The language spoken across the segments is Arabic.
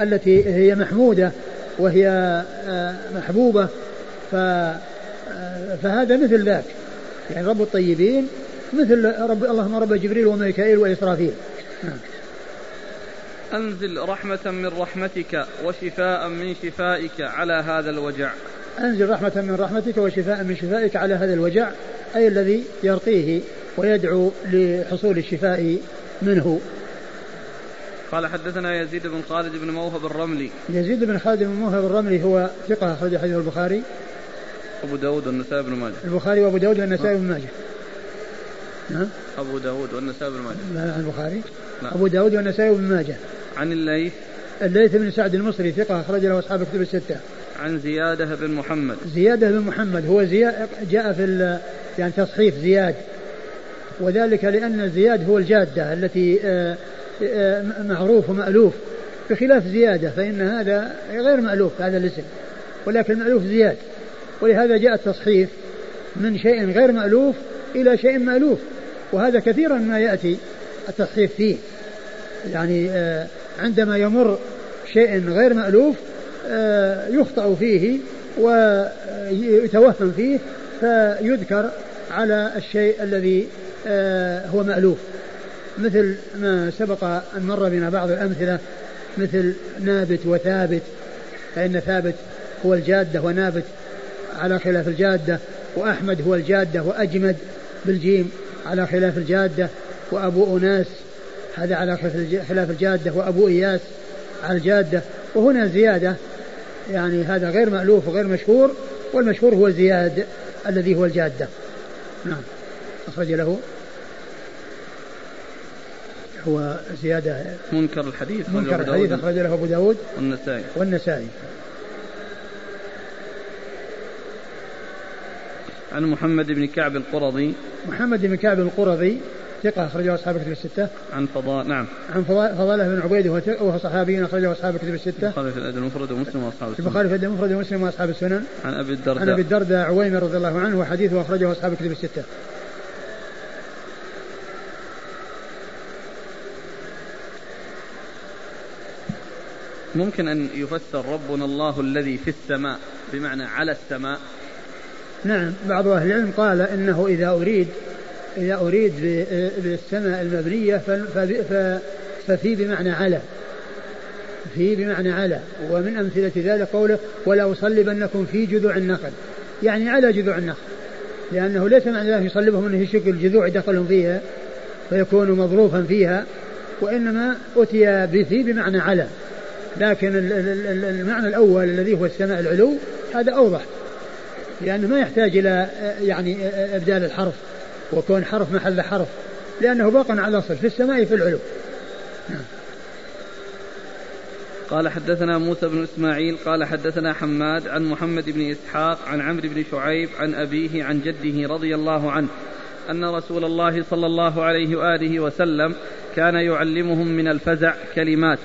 التي هي محمودة وهي آه، محبوبة ف آه، فهذا مثل ذاك. يعني رب الطيبين مثل رب اللهم رب جبريل وميكائيل وإسرافيل. نعم. أنزل رحمة من رحمتك وشفاء من شفائك على هذا الوجع. أنزل رحمة من رحمتك وشفاء من شفائك على هذا الوجع أي الذي يرقيه ويدعو لحصول الشفاء منه. قال حدثنا يزيد بن خالد بن موهب الرملي. يزيد بن خالد بن موهب الرملي هو ثقة أخرج حديث البخاري. أبو داود والنسائي بن ماجه. البخاري وأبو داود والنسائي بن ماجه. نعم. أبو داود والنسائي بن ماجه. لا البخاري. لا. أبو داود والنسائي بن ماجه. عن الليث. الليث بن سعد المصري ثقة أخرج له أصحاب كتب الستة. عن زيادة بن محمد. زيادة بن محمد هو زياد جاء في يعني تصحيف زياد. وذلك لأن زياد هو الجادة التي آه، معروف ومألوف بخلاف زيادة فإن هذا غير مألوف هذا الاسم ولكن مألوف زياد. ولهذا جاء التصحيف من شيء غير مألوف إلى شيء مألوف وهذا كثيرا ما يأتي التصحيف فيه. يعني آه، عندما يمر شيء غير مألوف آه، يخطأ فيه ويتوهم فيه فيذكر على الشيء الذي آه، هو مألوف. مثل ما سبق أن مر بنا بعض الأمثلة مثل نابت وثابت فإن ثابت هو الجادة ونابت على خلاف الجادة وأحمد هو الجادة وأجمد بالجيم على خلاف الجادة وأبو أناس هذا على خلاف الجادة وأبو إياس على الجادة. وهنا زيادة يعني هذا غير مألوف وغير مشهور والمشهور هو زياد الذي هو الجادة. نعم. أخرج له. هو زيادة منكر الحديث منكر الحديث أخرج له أبو داود والنسائي والنسائي عن محمد بن كعب القرظي محمد بن كعب القرظي ثقة أخرجه أصحاب الكتب الستة. عن فضاء نعم. عن فضالة بن عبيد وهو صحابي أخرجه أصحاب الكتب الستة. البخاري في الأدب المفرد ومسلم وأصحاب السنن. البخاري في الأدب المفرد ومسلم وأصحاب السنن. عن أبي الدرداء. عن أبي الدرداء عويمر رضي الله عنه وحديثه أخرجه أصحاب الكتب الستة. ممكن أن يفسر ربنا الله الذي في السماء بمعنى على السماء. نعم بعض أهل العلم قال إنه إذا أريد إذا أريد بالسماء المبنية ففي بمعنى على. في بمعنى على. ومن أمثلة ذلك قوله ولا أصلبنكم في جذوع النخل يعني على جذوع النخل. لأنه ليس معنى ذلك يصلبهم أنه شكل جذوع يدخلهم فيها فيكون مظروفا فيها وإنما أتي بفي بمعنى على. لكن المعنى الأول الذي هو السماء العلو هذا أوضح. لأنه ما يحتاج إلى يعني إبدال الحرف وكون حرف محل حرف لأنه باق على الأصل في السماء في العلو. نعم. قال حدثنا موسى بن إسماعيل قال حدثنا حماد عن محمد بن إسحاق عن عمرو بن شعيب عن أبيه عن جده رضي الله عنه أن رسول الله صلى الله عليه وآله وسلم كان يعلمهم من الفزع كلمات.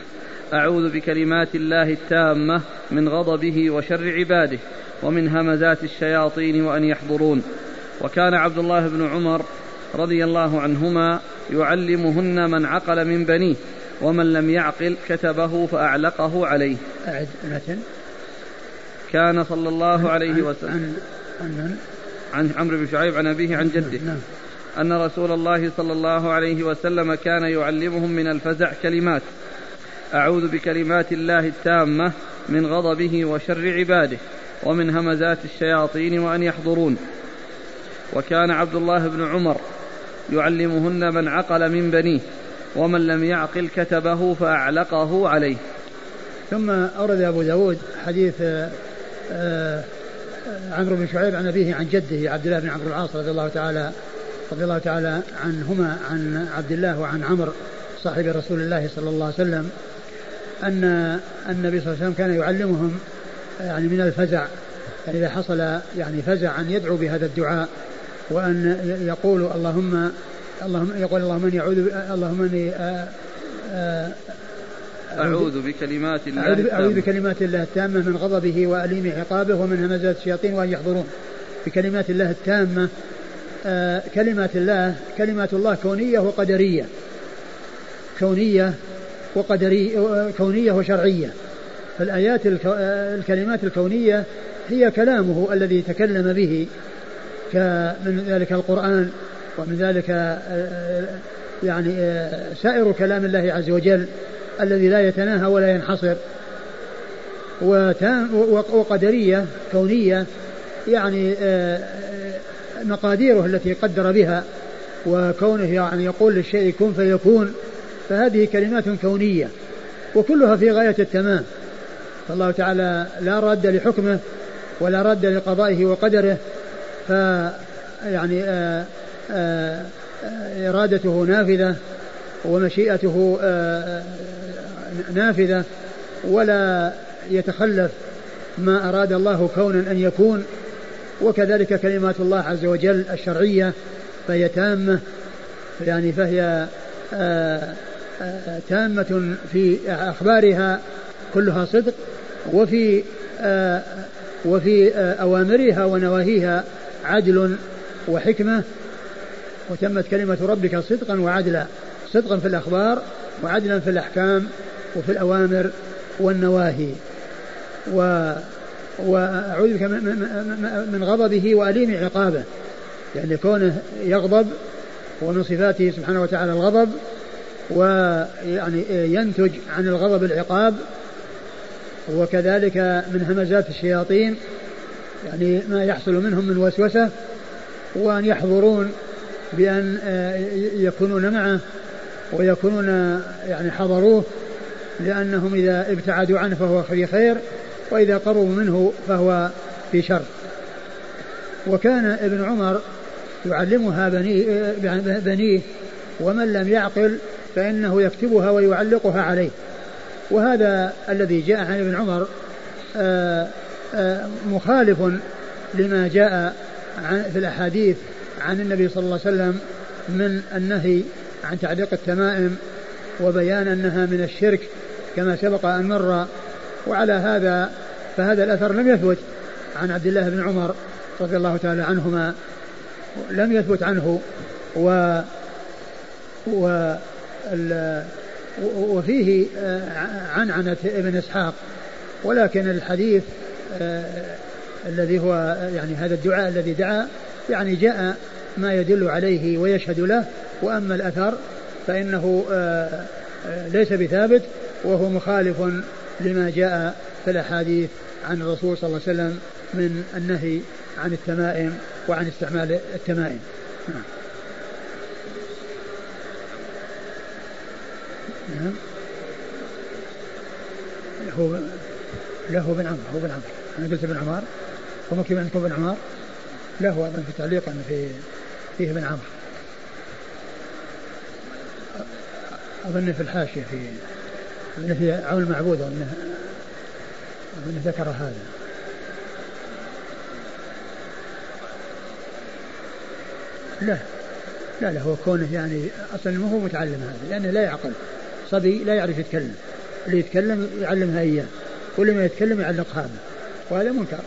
أعوذ بكلمات الله التامة من غضبه وشر عباده ومن همزات الشياطين وأن يحضرون. وكان عبد الله بن عمر رضي الله عنهما يعلمهن من عقل من بنيه ومن لم يعقل كتبه فأعلقه عليه. أعد متن. كان صلى الله عليه وسلم. عن, عن, عن عمرو بن شعيب عن أبيه عن جده. نعم. أن رسول الله صلى الله عليه وسلم كان يعلمهم من الفزع كلمات. أعوذ بكلمات الله التامة من غضبه وشر عباده ومن همزات الشياطين وأن يحضرون. وكان عبد الله بن عمر يعلمهن من عقل من بنيه ومن لم يعقل كتبه فأعلقه عليه. ثم أورد أبو داود حديث آه، آه، عمرو بن شعيب عن أبيه عن جده عبد الله بن عمرو العاص رضي الله تعالى رضي الله تعالى عنهما عن عبد الله وعن عمرو صاحب رسول الله صلى الله عليه وسلم. أن النبي صلى الله عليه وسلم كان يعلمهم يعني من الفزع. يعني إذا حصل يعني فزع أن يدعو بهذا الدعاء وأن يقول اللهم اللهم يقول اللهم إني أعوذ اللهم إني آه، آه، أعوذ بكلمات الله أعوذ, أعوذ بكلمات الله التامة من غضبه وأليم عقابه ومن همزات الشياطين وأن يحضرون. بكلمات الله التامة آه كلمات الله كلمات الله كونية وقدرية. كونية وقدري كونية وشرعية. فالآيات الكلمات الكونية هي كلامه الذي تكلم به من ذلك القرآن ومن ذلك يعني سائر كلام الله عز وجل الذي لا يتناهى ولا ينحصر. وقدرية كونية يعني مقاديره التي قدر بها. وكونه يعني يقول للشيء كن فيكون فهذه كلمات كونية وكلها في غاية التمام. فالله تعالى لا رد لحكمه ولا رد لقضائه وقدره ف يعني آآ آآ إرادته نافذة ومشيئته نافذة ولا يتخلف ما أراد الله كونا أن يكون. وكذلك كلمات الله عز وجل الشرعية فهي تامة يعني فهي تامة في أخبارها كلها صدق وفي وفي أوامرها ونواهيها عدل وحكمة. وتمت كلمة ربك صدقا وعدلا صدقا في الأخبار وعدلا في الأحكام وفي الأوامر والنواهي. و وأعوذ بك من غضبه وأليم عقابه يعني كونه يغضب ومن صفاته سبحانه وتعالى الغضب ويعني ينتج عن الغضب العقاب وكذلك من همزات الشياطين يعني ما يحصل منهم من وسوسة وأن يحضرون بأن يكونون معه ويكونون يعني حضروه لأنهم إذا ابتعدوا عنه فهو في خير وإذا قربوا منه فهو في شر. وكان ابن عمر يعلمها بنيه, بنيه ومن لم يعقل فإنه يكتبها ويعلقها عليه. وهذا الذي جاء عن ابن عمر آآ آآ مخالف لما جاء في الأحاديث عن النبي صلى الله عليه وسلم من النهي عن تعليق التمائم وبيان أنها من الشرك كما سبق أن مر. وعلى هذا فهذا الأثر لم يثبت عن عبد الله بن عمر رضي الله تعالى عنهما. لم يثبت عنه. و و وفيه عنعنة ابن إسحاق. ولكن الحديث الذي هو يعني هذا الدعاء الذي دعا يعني جاء ما يدل عليه ويشهد له. وأما الأثر فإنه ليس بثابت وهو مخالف لما جاء في الأحاديث عن الرسول صلى الله عليه وسلم من النهي عن التمائم وعن استعمال التمائم. نعم. نعم. هو له بن عمر هو بن عمر أنا قلت ابن عمر وممكن ان يكون بن عمر له اظن في تعليقا في فيه ابن عمر أظن في الحاشية في أظن في عون المعبود أظن أظن ذكر هذا. لا. لا لا هو كونه يعني أصلا ما هو متعلم هذا لأنه لا يعقل. صبي لا يعرف يتكلم. اللي يتكلم يعلمها إياه. واللي ما يتكلم يعلق هذا وهذا منكر.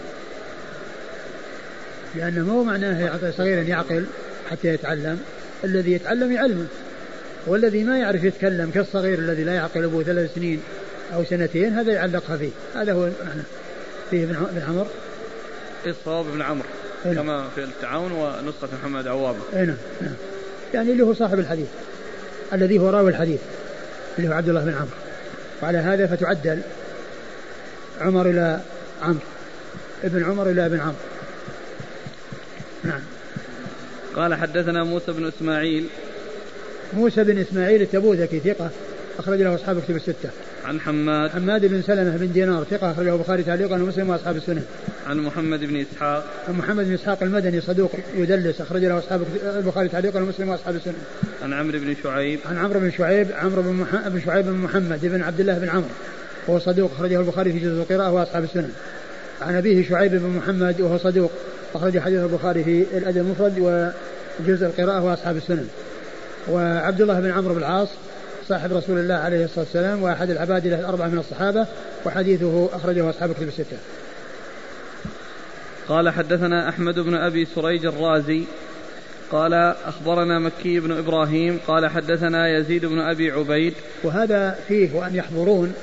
لأنه مو معناه صغيرا يعقل حتى يتعلم. الذي يتعلم يعلمه. والذي ما يعرف يتكلم كالصغير الذي لا يعقل أبوه ثلاث سنين أو سنتين هذا يعلقها فيه. هذا هو معنى فيه ابن عمر. الصواب ابن عمرو إيه. كما في التعاون ونسخة محمد عوابة. اي نعم نعم. يعني اللي هو صاحب الحديث. الذي هو راوي الحديث. اللي هو عبد الله بن عمرو. وعلى هذا فتعدل عمر إلى عمرو. ابن عمر إلى ابن عمرو. نعم. قال حدثنا موسى بن إسماعيل. موسى بن إسماعيل التبوذكي ثقة أخرج له أصحاب كتب الستة. عن حماد حماد بن سلمة بن دينار ثقة أخرجه البخاري تعليقا ومسلم وأصحاب السنة. عن محمد بن إسحاق. عن محمد بن إسحاق المدني صدوق يدلس أخرج له أصحاب البخاري تعليقا ومسلم وأصحاب السنة. عن عمرو بن شعيب. عن عمرو بن شعيب عمرو بن, مح... بن شعيب بن محمد بن عبد الله بن عمرو وهو صدوق أخرجه البخاري في جزء القراءة وأصحاب السنة. عن أبيه شعيب بن محمد وهو صدوق أخرج حديث البخاري في الأدب المفرد وجزء القراءة وأصحاب السنن. وعبد الله بن عمرو بن العاص صاحب رسول الله عليه الصلاة والسلام وأحد العباد له الأربعة من الصحابة وحديثه أخرجه أصحاب كتب الستة. قال حدثنا أحمد بن أبي سريج الرازي. قال أخبرنا مكي بن إبراهيم. قال حدثنا يزيد بن أبي عبيد. وهذا فيه وأن يحضرون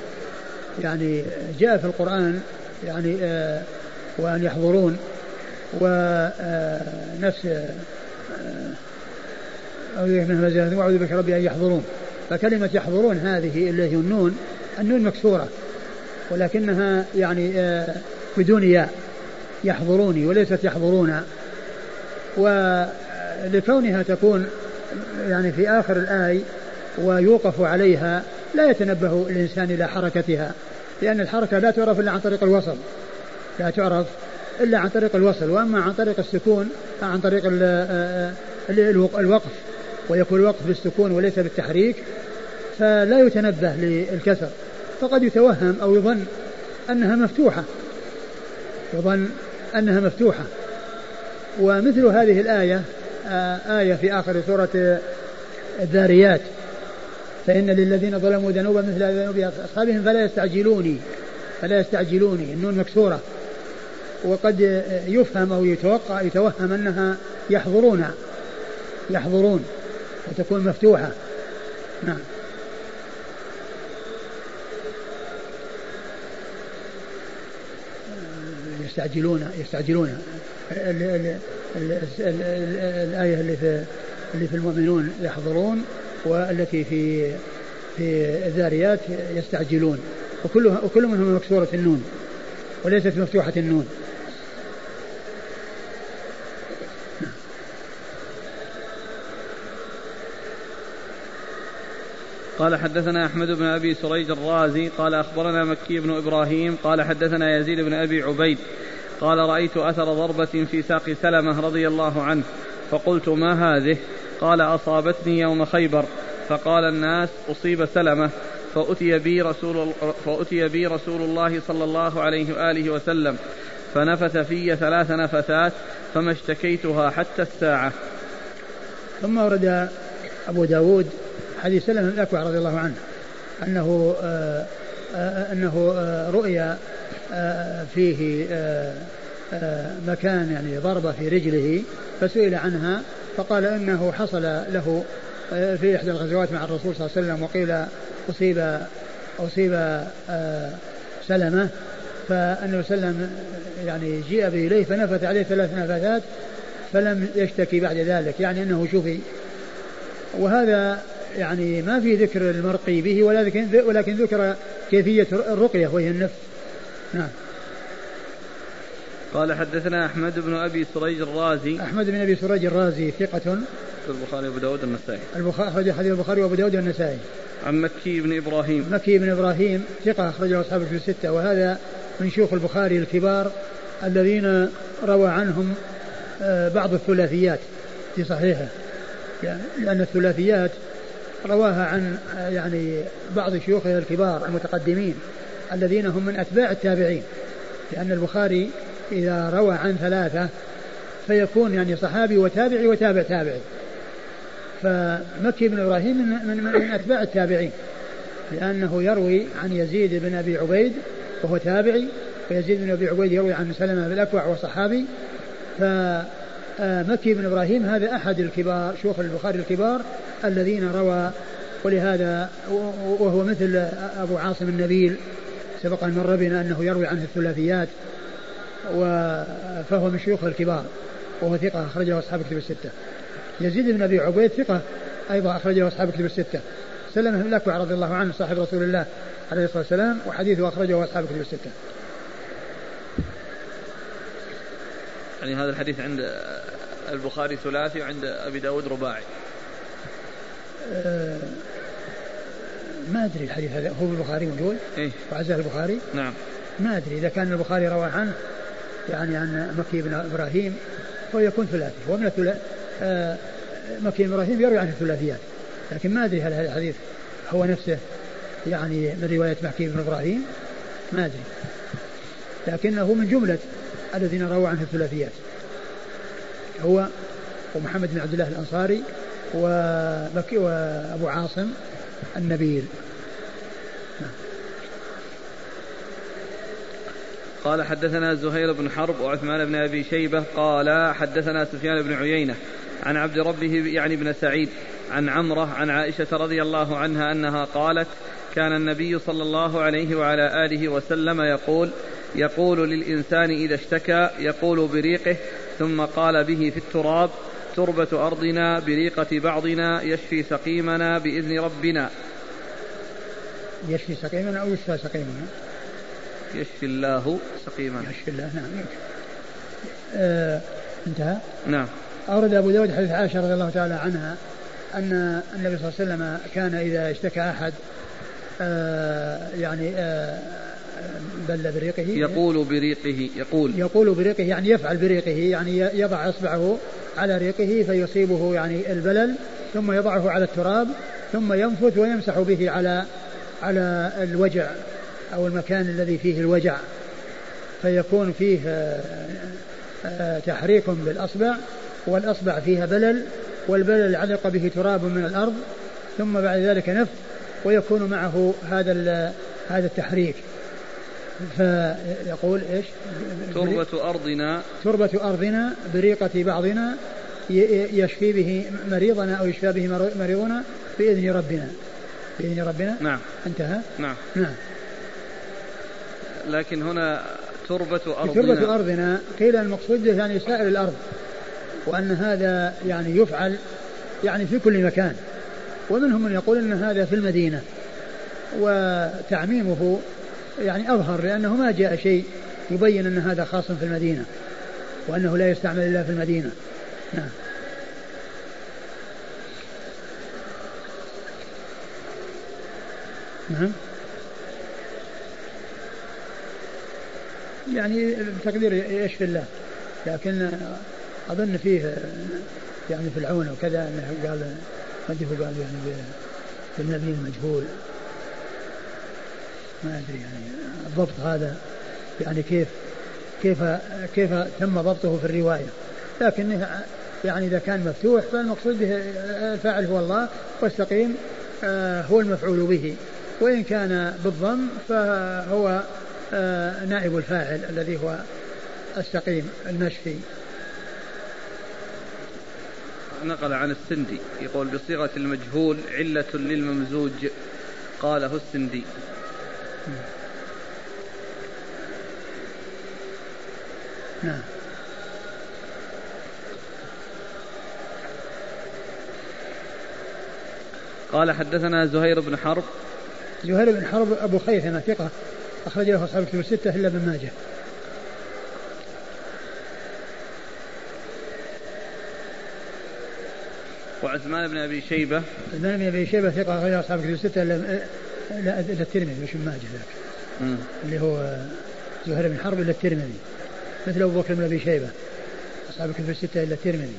يعني جاء في القرآن يعني آه وأن يحضرون ونفس آه أعوذ من وأعوذ بك ربي أن يحضرون. فكلمة يحضرون هذه اللي هي النون النون مكسورة ولكنها يعني آه بدون ياء يحضروني وليست يحضرون. ولكونها تكون يعني في آخر الآية ويوقف عليها لا يتنبه الإنسان إلى حركتها لأن الحركة لا تعرف إلا عن طريق الوصل. لا تعرف إلا عن طريق الوصل وأما عن طريق السكون عن طريق الوقف. ويكون الوقف بالسكون وليس بالتحريك فلا يتنبه للكسر. فقد يتوهم أو يظن أنها مفتوحة يظن أنها مفتوحة. ومثل هذه الآية آية في آخر سورة الذاريات فإن للذين ظلموا ذنوبا مثل ذنوب أصحابهم فلا يستعجلوني فلا يستعجلوني النون مكسورة. وقد يفهم أو يتوقع يتوهم أنها يحضرون يحضرون. وتكون مفتوحة. نعم. يستعجلون يستعجلون. الآية اللي في اللي في المؤمنون يحضرون والتي في في الذاريات يستعجلون. وكلها وكل منهم مكسورة النون وليست مفتوحة النون. قال حدثنا أحمد بن أبي سريج الرازي قال أخبرنا مكي بن إبراهيم قال حدثنا يزيد بن أبي عبيد قال رأيت أثر ضربة في ساق سلمة رضي الله عنه فقلت ما هذه؟ قال أصابتني يوم خيبر فقال الناس أصيب سلمة فأتي بي رسول فأتي بي رسول الله صلى الله عليه وآله وسلم فنفث في ثلاث نفثات فما اشتكيتها حتى الساعة. ثم ورد أبو داود حديث سلمة بن الأكوع رضي الله عنه أنه آآ آآ أنه آآ رؤيا فيه مكان يعني ضربة في رجله فسئل عنها فقال إنه حصل له في إحدى الغزوات مع الرسول صلى الله عليه وسلم وقيل فالنبي صلى الله عليه وسلم يعني جيء به إليه فنفث عليه ثلاث نفثات فلم يشتكي بعد ذلك يعني إنه شفي. وهذا يعني ما في ذكر المرقي به ولكن ولكن ذكر كيفية الرقية وهي النفس. نعم. قال حدثنا أحمد بن أبي سريج الرازي. أحمد بن أبي سريج الرازي ثقة. البخاري وأبو داود النسائي البخاري أخرج حديث البخاري وأبو داود والنسائي. عن مكي بن إبراهيم. مكي بن إبراهيم ثقة أخرجه أصحاب في الستة. وهذا من شيوخ البخاري الكبار الذين روى عنهم بعض الثلاثيات في صحيحه. لأن الثلاثيات رواها عن يعني بعض شيوخه الكبار المتقدمين الذين هم من أتباع التابعين لأن البخاري إذا روى عن ثلاثة فيكون يعني صحابي وتابعي وتابع تابعي. فمكي بن إبراهيم من, من, من أتباع التابعين لأنه يروي عن يزيد بن أبي عبيد وهو تابعي ويزيد بن أبي عبيد يروي عن سلمة بن الأكوع وصحابي فمكي بن إبراهيم هذا أحد الكبار شيوخ البخاري الكبار الذين روى ولهذا وهو مثل أبو عاصم النبيل سبق أن مر بنا أنه يروي عنه الثلاثيات فهو من شيوخ الكبار وهو ثقة أخرجه أصحاب كتب الستة. يزيد بن أبي عبيد ثقة أيضا أخرجه أصحاب كتب الستة. سلمة الأكوع رضي الله عنه صاحب رسول الله عليه الصلاة والسلام وحديثه أخرجه أصحاب كتب الستة. يعني هذا الحديث عند البخاري ثلاثي وعند أبي داود رباعي. أه ما أدري الحديث هذا. هو البخاري موجود إيه؟ وعزاه البخاري؟ نعم. ما أدري. إذا كان البخاري روى عنه يعني عن مكي بن إبراهيم هو يكون ثلاثي. هو من الثلاث آه مكي بن إبراهيم يروي عنه الثلاثيات. لكن ما أدري هل هذا الحديث هو نفسه يعني من رواية مكي بن إبراهيم؟ ما أدري. لكنه من جملة الذين رووا عنه الثلاثيات. هو ومحمد بن عبد الله الأنصاري ومكي وأبو عاصم النبيل. قال حدثنا زهير بن حرب وعثمان بن أبي شيبة قال حدثنا سفيان بن عيينة عن عبد ربه يعني بن سعيد عن عمرة عن عائشة رضي الله عنها أنها قالت كان النبي صلى الله عليه وعلى آله وسلم يقول يقول للإنسان إذا اشتكى يقول بريقه ثم قال به في التراب تربة أرضنا بريقة بعضنا يشفي سقيمنا بإذن ربنا. يشفي سقيمنا أو يشفى سقيمنا؟ يشفي الله سقيمنا. يشفي الله نعم آه انتهى؟ نعم. أورد أبو داود حديث عائشة رضي الله تعالى عنها أن النبي صلى الله عليه وسلم كان إذا اشتكى أحد آه يعني آه بل بريقه يقول بريقه يقول. يقول بريقه يعني يفعل بريقه يعني يضع اصبعه على ريقه فيصيبه يعني البلل ثم يضعه على التراب ثم ينفث ويمسح به على على الوجع أو المكان الذي فيه الوجع. فيكون فيه آه، آه، تحريك بالأصبع والأصبع فيها بلل والبلل علق به تراب من الأرض ثم بعد ذلك نفث ويكون معه هذا هذا التحريك. فيقول إيش؟ تربة أرضنا. تربة أرضنا بريقة بعضنا يشفي به مريضنا أو يشفى به مريضنا بإذن ربنا. بإذن ربنا؟ نعم. انتهى؟ نعم. نعم. لكن هنا تربة أرضنا. تربة أرضنا قيل المقصود يعني سائر الأرض وأن هذا يعني يفعل يعني في كل مكان. ومنهم من يقول أن هذا في المدينة وتعميمه يعني أظهر لأنه ما جاء شيء يبين أن هذا خاص في المدينة وأنه لا يستعمل إلا في المدينة. نعم. نعم. يعني بتقدير يشفي الله. لكن أظن فيه يعني في العون وكذا أنه قال قد قال يعني بالنبي المجهول. ما أدري يعني الضبط هذا يعني كيف كيف كيف تم ضبطه في الرواية. لكن يعني إذا كان مفتوح فالمقصود به الفاعل هو الله واستقيم آه، هو المفعول به. وإن كان بالضم فهو آه، نائب الفاعل الذي هو استقيم المشفي. نقل عن السندي يقول بصيغة المجهول علة للممزوج قاله السندي. نعم. قال حدثنا زهير بن حرب. زهير بن حرب أبو خيثمة ثقة أخرج له أصحاب الكتب الستة إلا ابن ماجه. وعثمان بن أبي شيبة. عثمان بن أبي شيبة ثقة غير أصحاب الكتب الستة إلا لا الترمذي مش ماجه ذاك اللي هو زهير بن حرب الا الترمذي مثل أبو بكر بن أبي شيبة أصحاب الكتب الستة الا الترمذي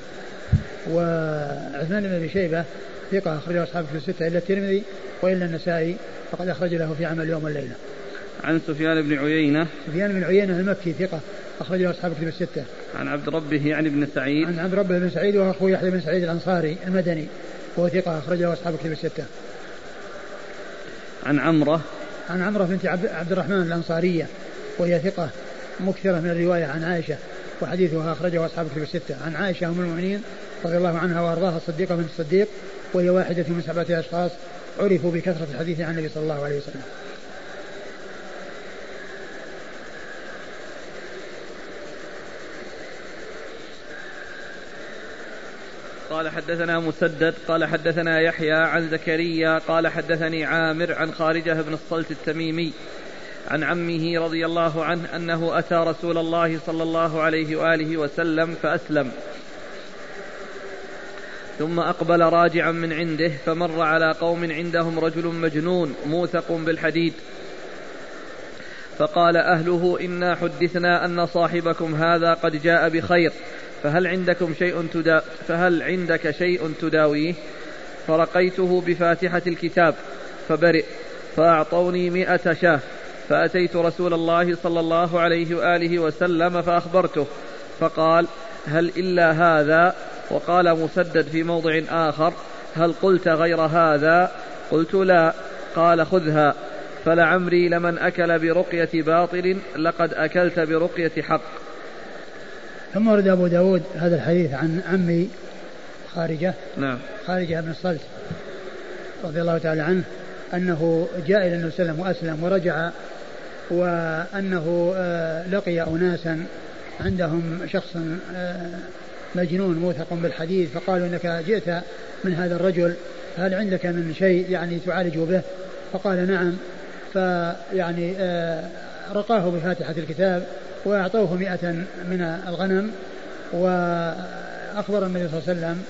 وعثمان بن أبي شيبة ثقة اخرج أصحاب الكتب الستة الا الترمذي وإلا النسائي فقد أخرج له في عمل يوم والليله. عن سفيان بن عيينة سفيان بن عيينة المكي ثقة أخرجه أصحاب الكتب الستة. عن عبد ربه يعني بن سعيد. عن عبد ربه بن سعيد وهو أخوه يحيى بن سعيد الأنصاري المدني وهو ثقة أخرجه أصحاب الكتب الستة. عن عمرة. عن عمرة بنت عبد الرحمن الأنصارية وهي ثقة مكثرة من الرواية عن عائشة وحديثها أخرجه أصحاب الكتب الستة. عن عائشة أم المؤمنين رضي الله عنها وأرضاها الصديقة بنت الصديق وهي واحدة من سبعة أشخاص عرفوا بكثرة الحديث عن النبي صلى الله عليه وسلم. قال حدثنا مسدد قال حدثنا يحيى عن زكريا قال حدثني عامر عن خارجة بن الصلت التميمي عن عمه رضي الله عنه أنه أتى رسول الله صلى الله عليه وآله وسلم فأسلم. ثم أقبل راجعا من عنده فمر على قوم عندهم رجل مجنون موثق بالحديد. فقال أهله إنا حدثنا أن صاحبكم هذا قد جاء بخير فهل عندكم شيء تدا فهل عندك شيء تداويه؟ فرقيته بفاتحة الكتاب فبرئ فأعطوني مئة شاة فأتيت رسول الله صلى الله عليه وآله وسلم فأخبرته فقال هل إلا هذا؟ وقال مسدد في موضع آخر هل قلت غير هذا؟ قلت لا. قال خذها. فلعمري لمن أكل برقية باطل لقد أكلت برقية حق. ثم ورد أبو داود هذا الحديث عن عمي خارجة. نعم. خارجة بن الصلت رضي الله تعالى عنه أنه جاء إلى النبي صلى الله عليه وسلم وأسلم ورجع وأنه آه، لقي أناسا عندهم شخص آه، مجنون موثق بالحديث فقالوا إنك جئت من هذا الرجل هل عندك من شيء يعني تعالج به؟ فقال نعم فيعني آه، رقاه بفاتحة الكتاب وأعطوه مئة من الغنم وأخبر النبي صلى الله عليه وسلم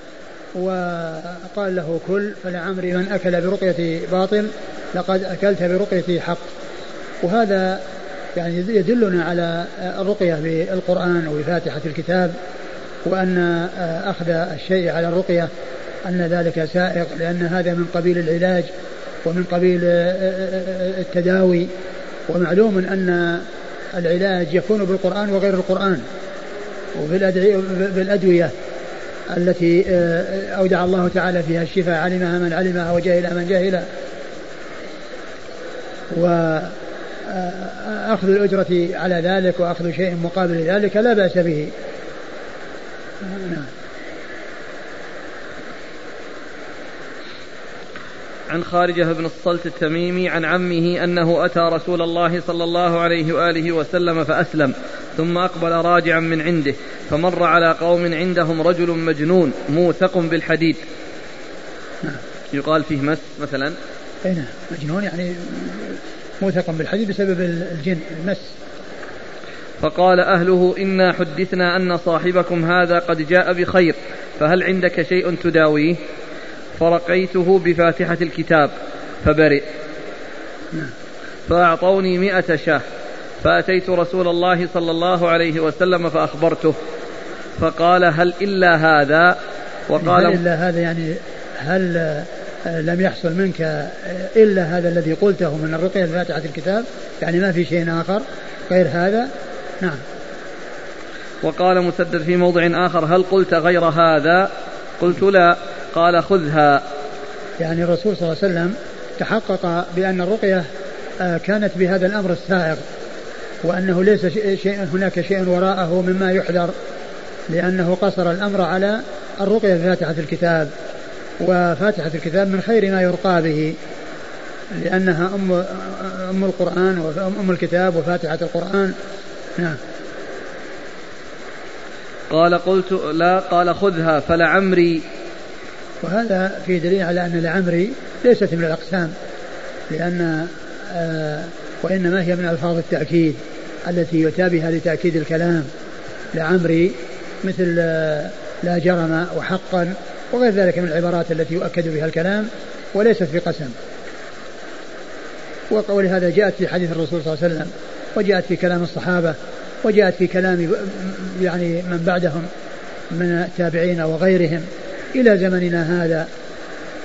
وقال له كل فلعمري من أكل برقية باطل لقد أكلت برقية حق. وهذا يعني يدلنا على الرقية بالقرآن وبفاتحة الكتاب وأن أخذ الشيء على الرقية أن ذلك سائق لأن هذا من قبيل العلاج ومن قبيل التداوي. ومعلوم أن العلاج يكون بالقرآن وغير القرآن وبالأدوية التي أودع الله تعالى فيها الشفاء علمها من علمها وجهلها من جهلها وأخذ الأجرة على ذلك وأخذ شيء مقابل ذلك لا بأس به. نعم. عن خارجة بن الصلت التميمي عن عمه أنه أتى رسول الله صلى الله عليه وآله وسلم فأسلم ثم أقبل راجعا من عنده فمر على قوم عندهم رجل مجنون موثق بالحديد. يقال فيه مس مثلا؟ اي نعم. مجنون يعني موثق بالحديد بسبب الجن المس. فقال أهله إنا حدثنا أن صاحبكم هذا قد جاء بخير فهل عندك شيء تداويه؟ فرقيته بفاتحة الكتاب فبرئ. فأعطوني مئة شاه فأتيت رسول الله صلى الله عليه وسلم فأخبرته. فقال هل إلا هذا؟ وقال هل إلا هذا يعني هل لم يحصل منك إلا هذا الذي قلته من الرقية بفاتحة الكتاب؟ يعني ما في شيء آخر غير هذا؟ نعم. وقال مسدد في موضع آخر هل قلت غير هذا؟ قلت لا. قال خذها. يعني الرسول صلى الله عليه وسلم تحقق بأن الرقية آه، كانت بهذا الأمر السائغ وأنه ليس شيء هناك شيء وراءه مما يحذر لأنه قصر الأمر على الرقية بفاتحة الكتاب وفاتحة الكتاب من خير ما يرقى به لأنها أم أم القرآن وأم الكتاب وفاتحة القرآن. نعم. قال قلت لا قال خذها فلعمري. وهذا في دليل على أن لعمري ليست من الأقسام لأن آه وإنما هي من ألفاظ التأكيد التي يؤتى بها لتأكيد الكلام. لعمري مثل آه لا جرم وحقا وغير ذلك من العبارات التي يؤكد بها الكلام وليست في قسم. ولهذا جاءت في حديث الرسول صلى الله عليه وسلم وجاءت في كلام الصحابة وجاءت في كلام يعني من بعدهم من التابعين وغيرهم. إلى زمننا هذا.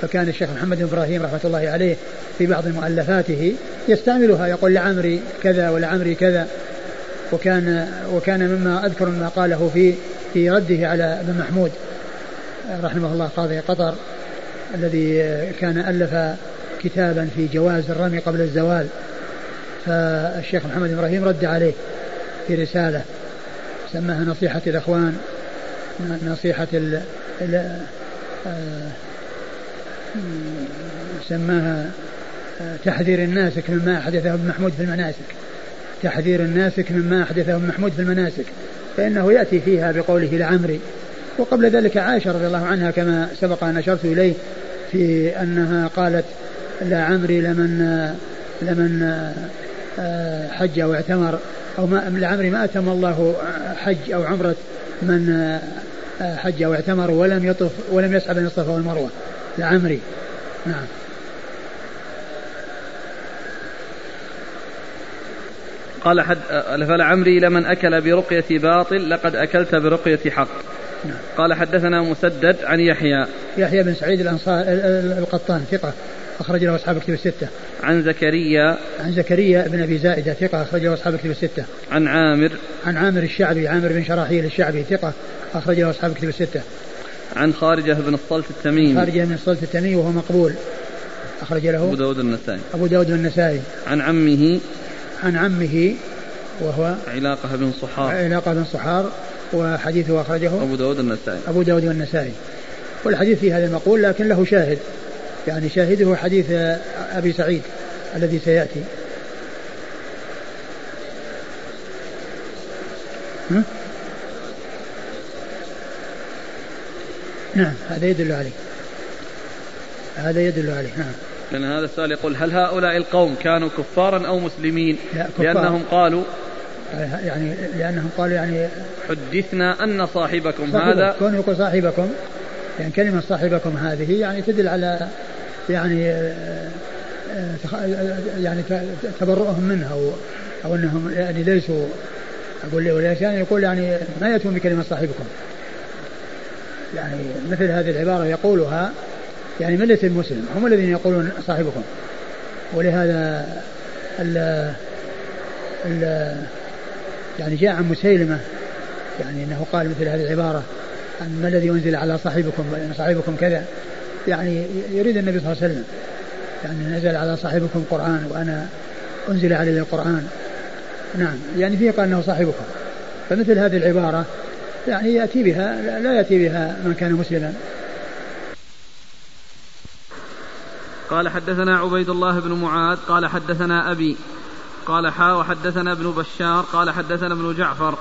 فكان الشيخ محمد بن إبراهيم رحمة الله عليه في بعض مؤلفاته يستعملها يقول لعمري كذا ولعمري كذا. وكان وكان مما أذكر ما قاله في في رده على ابن محمود رحمه الله قاضي قطر الذي كان ألف كتابا في جواز الرمي قبل الزوال. فالشيخ محمد إبراهيم رد عليه في رسالة سماها نصيحة الإخوان نصيحة ال ال سماها آه، تحذير الناسك مما أحدثه ابن محمود في المناسك. تحذير الناسك مما أحدثه ابن محمود في المناسك. فإنه يأتي فيها بقوله لعمري وقبل ذلك عائشة رضي الله عنها كما سبق أن أشرت إليه في أنها قالت لعمري لمن لمن آه، حج أو اعتمر أو ما لعمري ما أتم الله حج أو عمرة من حج أو اعتمر ولم يطف ولم يسعى بين الصفا والمروة لعمري. نعم. قال حد فلعمري لمن أكل برقية باطل لقد أكلت برقية حق. نعم. قال حدثنا مسدد عن يحيى. يحيى بن سعيد الأنصار القطان ثقة. أخرج له أصحاب الكتب الستة. عن زكريا. عن زكريا بن أبي زائدة ثقة أخرج له أصحاب الكتب الستة. عن عامر. عن عامر الشعبي عامر بن شراحيل الشعبي ثقة أخرج له أصحاب الكتب الستة. عن خارجة بن الصلت التميمي. خارجة بن الصلت التميمي وهو مقبول. أخرج له أبو داود النسائي. أبو داود النسائي. عن عمه. عن عمه وهو علاقة بن صحار. علاقة بن صحار وحديثه أخرجه أبو داود النسائي. أبو داود النسائي. والحديث في هذا المقول لكن له شاهد. يعني شاهده حديث أبي سعيد الذي سيأتي. نعم هذا يدل عليه. هذا يدل عليه نعم. لأن هذا السؤال يقول هل هؤلاء القوم كانوا كفارا أو مسلمين؟ لا كفار. لأنهم قالوا يعني لأنهم قالوا يعني حدثنا أن صاحبكم صاحبكم هذا كون يقول صاحبكم يعني كلمة صاحبكم هذه يعني تدل على يعني آه، آه، يعني تبرؤهم منها أو أو أنهم يعني ليسوا أقول لي وليس يعني يقول يعني ما يأتون بكلمة صاحبكم. يعني مثل هذه العبارة يقولها يعني ملة المسلم هم الذين يقولون صاحبكم. ولهذا ال ال يعني جاء عن مسيلمة يعني أنه قال مثل هذه العبارة ما الذي أنزل على صاحبكم؟ صاحبكم كذا. يعني يريد النبي صلى الله عليه وسلم. يعني نزل على صاحبكم قرآن وأنا أنزل علي القرآن. نعم. يعني فيه قال أنه صاحبكم. فمثل هذه العبارة يعني يأتي بها لا يأتي بها من كان مسلما. قال حدثنا عبيد الله بن معاذ قال حدثنا أبي قال حا وحدثنا ابن بشار قال حدثنا ابن جعفر.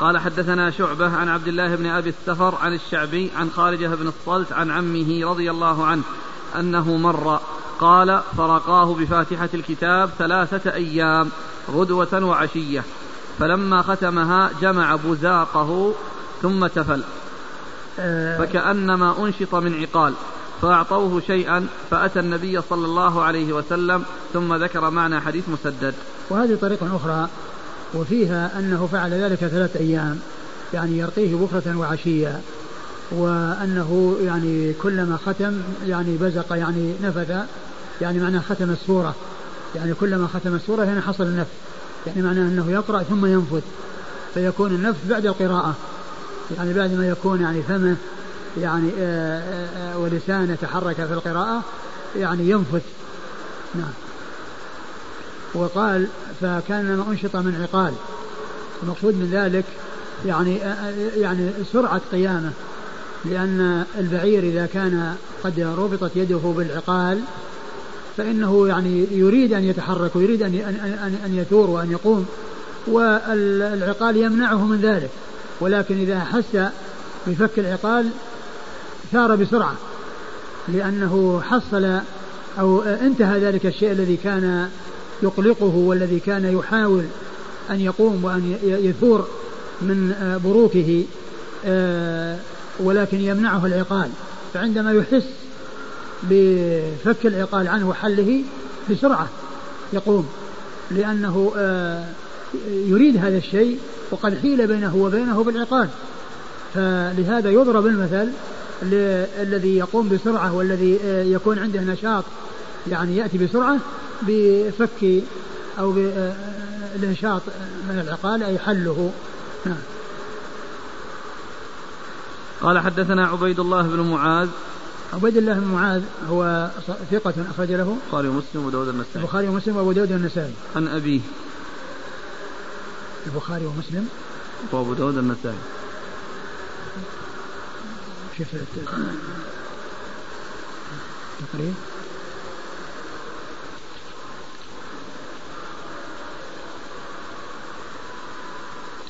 قال حدثنا شعبة عن عبد الله بن أبي السفر عن الشعبي عن خارجة بن الصلت عن عمه رضي الله عنه أنه مر قال فرقاه بفاتحة الكتاب ثلاثة أيام غدوة وعشية فلما ختمها جمع بزاقه ثم تفل. فكأنما أنشط من عقال فأعطوه شيئا فأتى النبي صلى الله عليه وسلم ثم ذكر معنى حديث مسدد وهذه طريقة أخرى وفيها أنه فعل ذلك ثلاث أيام يعني يرقيه بكرة وعشية وأنه يعني كلما ختم يعني بزق يعني نفذ يعني معناه ختم السورة يعني كلما ختم السورة يعني حصل النفذ يعني معناه أنه يقرأ ثم ينفذ فيكون النفذ بعد القراءة يعني بعد ما يكون يعني فمه يعني آه، آه، آه، ولسانه تحرك في القراءة يعني ينفث. نعم. وقال فكان ما أنشط من عقال. المقصود من ذلك يعني يعني سرعة قيامه لأن البعير إذا كان قد ربطت يده بالعقال فإنه يعني يريد أن يتحرك ويريد أن أن أن يثور وأن يقوم والعقال يمنعه من ذلك. ولكن إذا أحس بفك العقال ثار بسرعة لأنه حصل أو انتهى ذلك الشيء الذي كان يقلقه والذي كان يحاول أن يقوم وأن يثور من بروكه آه، ولكن يمنعه العقال. فعندما يحس بفك العقال عنه وحله بسرعة يقوم لأنه آه، يريد هذا الشيء وقد حيل بينه وبينه بالعقال. فلهذا يضرب المثل الذي يقوم بسرعة والذي آه، يكون عنده نشاط يعني يأتي بسرعة بفك أو بالانشاط آه، من العقال أي حله. نعم. قال حدثنا عبيد الله بن معاذ. عبيد الله بن معاذ هو ثقة أخرج له. البخاري ومسلم وأبو داود النسائي. البخاري ومسلم وأبو داود النسائي. عن أبيه. البخاري ومسلم. وأبو داود النسائي. شوف التقريب.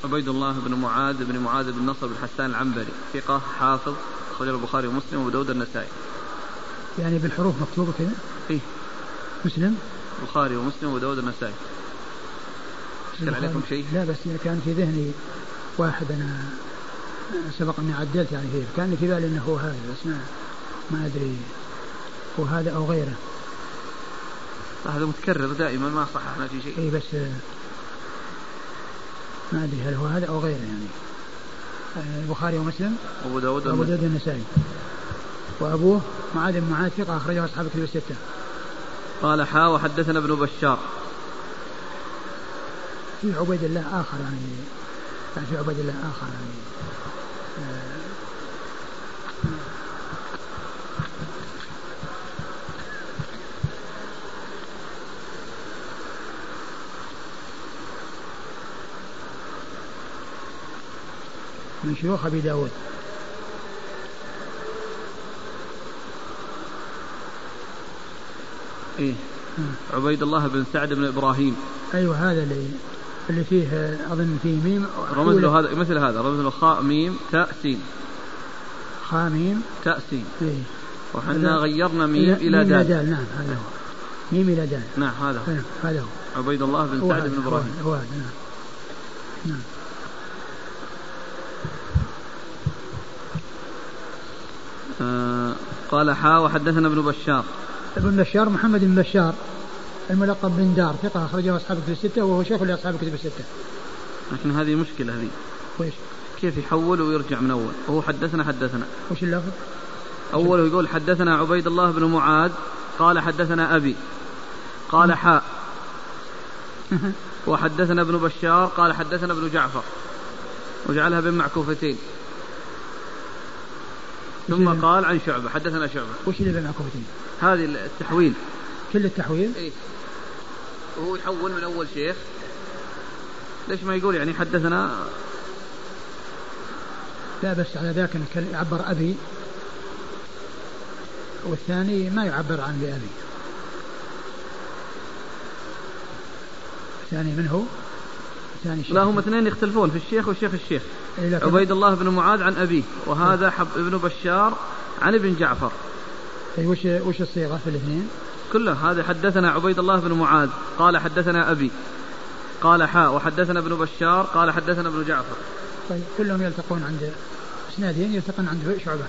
عبيد الله بن معاذ بن معاذ بن نصر بن حسان العنبري ثقة حافظ أخرجه البخاري ومسلم وأبو داود النسائي يعني بالحروف مكتوبة كذا؟ إيه. مسلم؟ البخاري ومسلم وأبو داود النسائي اشكل عليكم شيء؟ لا بس كان في ذهني واحد أنا سبق أني عدلت يعني فيه. كان في بالي أنه هو هذا بس ما ما أدري هو هذا أو غيره. هذا متكرر دائما ما صححنا في شيء. اي بس ما أدري هل هو هذا أو غيره يعني. البخاري ومسلم وابو داود وابو داود النسائي وأبوه معاذ بن معاذ ثقة أخرجه أصحاب الكتب الستة. قال حا وحدثنا ابن بشار. في عبيد الله آخر يعني يعني في عبيد الله آخر يعني. من شيوخ أبي داود. إيه؟ نعم. عبيد الله بن سعد بن إبراهيم. أيوه هذا اللي اللي فيه أظن فيه ميم. رمز له هذا مثل هذا رمز له خاء ميم تاء سين. خاء ميم. تاء سين. إيه؟ وحنا غيرنا ميم إلى دال. دال. نعم هذا هو. ميم إلى دال. نعم هذا هو. إيه، هذا هو. عبيد الله بن سعد بن إبراهيم. هو هذا نعم. نعم. قال حا وحدثنا ابن بشار ابن بشار محمد بن بشار الملقب بن دار ثقة أخرجه أصحاب الكتب الستة وهو شيخ لأصحاب الكتب الستة. لكن هذه مشكلة هذه. وإيش؟ كيف يحول ويرجع من أول؟ وهو حدثنا حدثنا. وش اللفظ؟ أوله يقول حدثنا عبيد الله بن معاذ قال حدثنا أبي قال حاء وحدثنا ابن بشار قال حدثنا ابن جعفر وجعلها بين معكوفتين ثم قال عن شعبة. حدثنا شعبة. وش اللي بين معكوفتين؟ هذه التحويل. كل التحويل؟ إيه. وهو يحول من أول شيخ. ليش ما يقول يعني حدثنا؟ لا بس على ذاك يعبر أبي. والثاني ما يعبر عن بأبي الثاني من هو؟ الثاني لا هم اثنين يختلفون في الشيخ والشيخ الشيخ. عبيد الله بن معاذ عن أبيه وهذا حب ابن بشار عن ابن جعفر. أي وش وش الصيغة في الاثنين؟ كله هذا حدثنا عبيد الله بن معاذ قال حدثنا أبي قال حاء وحدثنا ابن بشار قال حدثنا ابن جعفر. طيب كلهم يلتقون عند إسنادين يلتقون عند شعبة.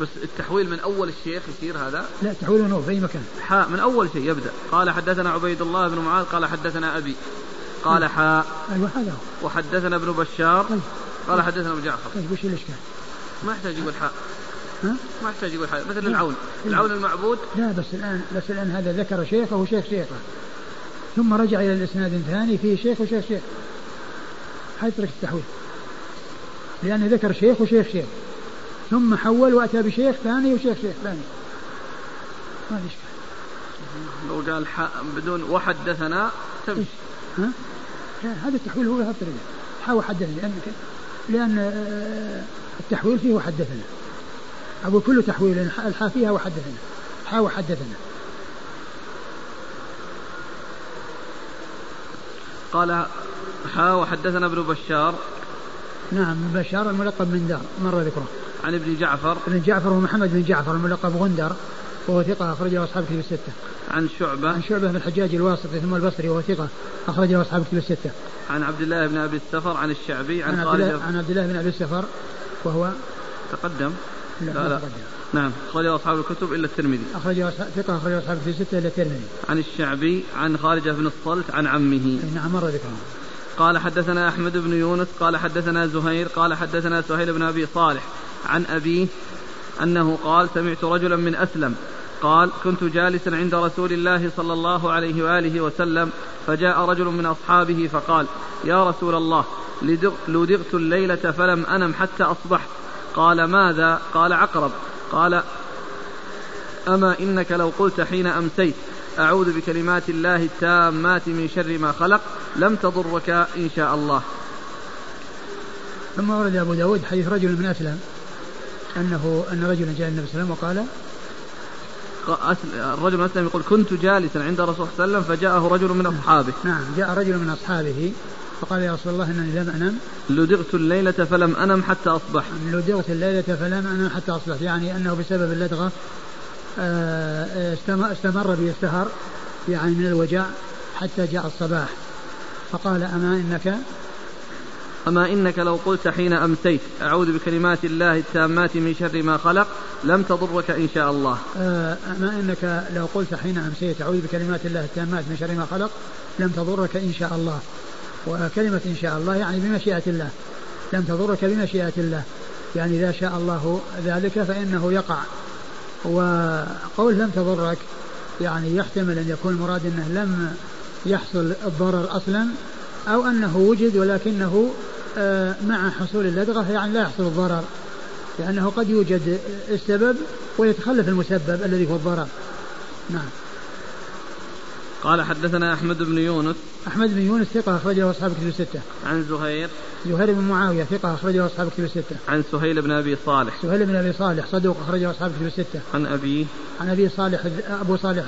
بس التحويل من أول الشيخ يصير هذا؟ لا تحويل من في أي مكان. حاء من أول شيء يبدأ. قال حدثنا عبيد الله بن معاذ قال حدثنا أبي. قال طيب. حاء. أيوه هذا هو. وحدثنا ابن بشار. طيب. قال حدثنا ابو جعفر. طيب وش الإشكال؟ ما يحتاج يقول حاء. ها؟ ما يحتاج يقول حاء. مثل العون. العون المعبود. لا بس الآن بس الآن هذا ذكر شيخه وشيخ شيخه. ثم رجع إلى الإسناد الثاني فيه شيخ وشيخ شيخ. طريقة التحويل. لأنه ذكر شيخ وشيخ شيخ. ثم حول وأتى بشيخ ثاني وشيخ شيخ ثاني. ما في اشكال لو قال بدون وحدثنا تمشي. ها؟ هذا التحويل هو بهذه الطريقة حاول حدثني لأن لأن آه، التحويل فيه وحدثنا أقول كل تحويل الحا فيها وحدثنا حا وحدثنا قال حا وحدثنا ابن بشار. نعم بشار الملقب من دار مر ذكره عن ابن جعفر. ابن جعفر ومحمد بن جعفر الملقب غندر. وهو ثقة أخرجه أصحاب كتب الستة. عن شعبة عن شعبة بن الحجاج الواسطي ثم البصري وهو ثقة أخرجه أصحاب كتب الستة. عن عبد الله بن أبي السفر عن الشعبي عن, عن عبد الله عن عبد الله بن أبي السفر وهو تقدم لا, لا, لا. تقدم. نعم أخرجه أصحاب الكتب إلا الترمذي أخرجه ثقة أخرجه أصحاب الكتب الستة إلا الترمذي عن الشعبي عن خارجة بن الصلت عن عمه نعم مر ذكره قال حدثنا أحمد بن يونس قال حدثنا زهير قال حدثنا سهيل بن أبي صالح عن أبيه أنه قال سمعت رجلا من أسلم قال كنت جالسا عند رسول الله صلى الله عليه وآله وسلم فجاء رجل من أصحابه فقال يا رسول الله لدغت الليلة فلم أنم حتى أصبحت. قال ماذا؟ قال عقرب قال أما إنك لو قلت حين أمسيت أعوذ بكلمات الله التامات من شر ما خلق لم تضرك إن شاء الله. ثم ورد أبو داود حديث رجل من أسلم أنه أن رجلا جاء النبي صلى الله عليه وسلم وقال الرجل أسلم يقول كنت جالسا عند الرسول صلى الله عليه وسلم فجاءه رجل من أصحابه. نعم جاء رجل من أصحابه فقال يا رسول الله إنني لم أنم. لدغت الليلة فلم أنم حتى أصبحت لدغت الليلة فلم أنم حتى أصبحت يعني أنه بسبب اللدغة آه، استمر بي السهر يعني من الوجع حتى جاء الصباح. فقال أما إنك أما إنك لو قلت حين أمسيت أعوذ بكلمات الله التامات من شر ما خلق لم تضرك إن شاء الله. آه، أما إنك لو قلت حين أمسيت أعوذ بكلمات الله التامات من شر ما خلق لم تضرك إن شاء الله. وكلمة إن شاء الله يعني بمشيئة الله. لم تضرك بمشيئة الله. يعني إذا شاء الله ذلك فإنه يقع. وقول لم تضرك يعني يحتمل أن يكون المراد أنه لم يحصل الضرر أصلا أو أنه وجد ولكنه مع حصول اللدغة يعني لا يحصل الضرر لأنه قد يوجد السبب ويتخلف المسبب الذي هو الضرر. نعم. قال حدثنا أحمد بن يونس. أحمد بن يونس ثقة أخرج له أصحاب كتب الستة. عن زهير. زهير بن معاوية ثقة أخرج له أصحاب كتب الستة. عن سهيل بن أبي صالح. سهيل بن أبي صالح صدوق أخرج له أصحاب كتب الستة. عن أبيه عن أبي صالح أبو صالح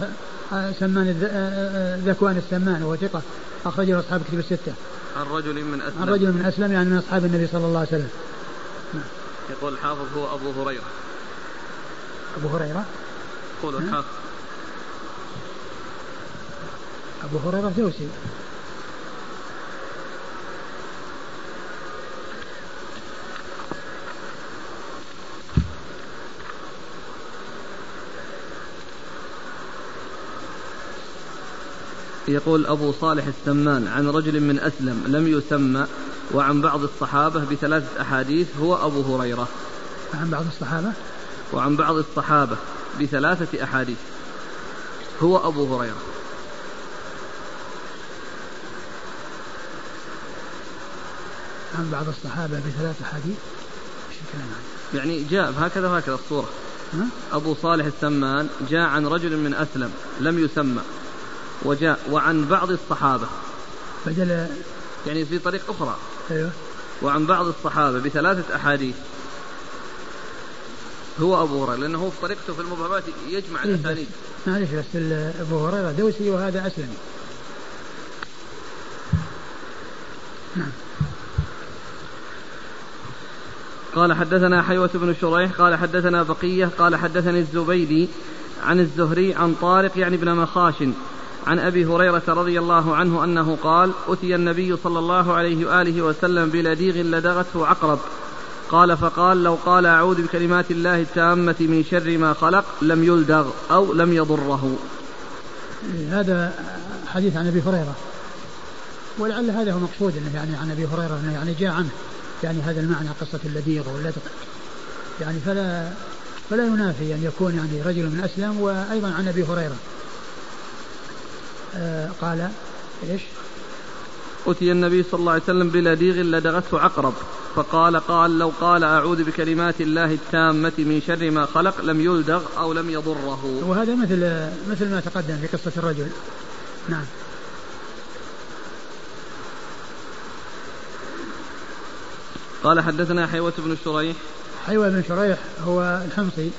آه، سمان آه، آه، ذكوان السمان وهو ثقة أخرج له أصحاب كتب الستة. عن رجل من أسلم. عن رجل من أسلم يعني من أصحاب النبي صلى الله عليه وسلم. يقول الحافظ هو أبو هريرة. أبو هريرة؟ يقول الحافظ. أبو هريرة دوسي يقول أبو صالح السمان عن رجل من أسلم لم يسمى وعن بعض الصحابة بثلاثة أحاديث هو أبو هريرة. عن بعض الصحابة؟ وعن بعض الصحابة بثلاثة أحاديث هو أبو هريرة. عن بعض الصحابة بثلاث أحاديث؟ يعني جاء هكذا وهكذا الصورة؟ أبو صالح السمان جاء عن رجل من أسلم لم يسمى. وجاء وعن بعض الصحابة. بدل يعني في طريق أخرى. أيوه. وعن بعض الصحابة بثلاثة أحاديث. هو أبو هريرة لأنه في طريقته في المبهمات يجمع إيه الأسانيد. بس- معلش بس أبو هريرة دوسي وهذا أسلمي. قال حدثنا حيوة بن شريح قال حدثنا بقية قال حدثني الزبيدي عن الزهري عن طارق يعني ابن مخاش. عن أبي هريرة رضي الله عنه أنه قال أتي النبي صلى الله عليه وآله وسلم بلديغ لدغته عقرب. قال فقال لو قال أعوذ بكلمات الله التامة من شر ما خلق لم يلدغ أو لم يضره. هذا حديث عن أبي هريرة. ولعل هذا هو مقصود إنه يعني عن أبي هريرة إنه يعني جاء عنه. يعني هذا المعنى قصة اللديغ واللدغ. يعني فلا فلا ينافي أن يكون يعني رجل من أسلم وأيضا عن أبي هريرة. قال إيش؟ أتي النبي صلى الله عليه وسلم بلديغ لدغته عقرب فقال قال لو قال أعوذ بكلمات الله التامة من شر ما خلق لم يلدغ أو لم يضره. وهذا مثل مثل ما تقدم في قصة الرجل. نعم. قال حدثنا حيوة بن شريح. حيوة بن شريح هو الحمصي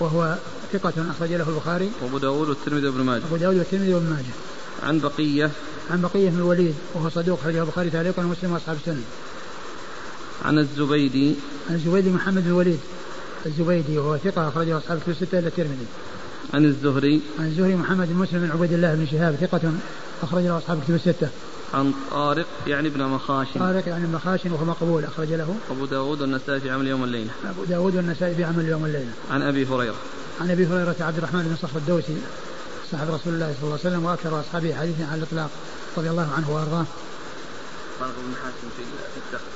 وهو ثقة أخرج له البخاري. وأبو داود والترمذي وابن ماجه. أبو داود والترمذي وابن ماجه. عن بقية. عن بقية بن الوليد وهو صدوق أخرجه البخاري تعليقا ومسلم وأصحاب السنة. عن الزبيدي. عن الزبيدي محمد بن الوليد. الزبيدي وهو ثقة أخرجه أصحاب الكتب الستة إلا الترمذي. عن الزهري. عن الزهري محمد بن مسلم بن عبيد الله بن شهاب ثقة أخرج له أصحاب الكتب الستة. عن طارق يعني ابن مخاشن. طارق يعني ابن خاشن وهو مقبول أخرج له. أبو داود والنسائي في عمل يوم الليلة. أبو داود والنسائي في عمل اليوم والليلة عن أبي هريرة. عن أبي هريرة عبد الرحمن بن صخر الدوسي صاحب رسول الله صلى الله عليه وسلم وأكثر أصحابه حديثا على الإطلاق رضي الله عنه وأرضاه. طارق بن حاشم في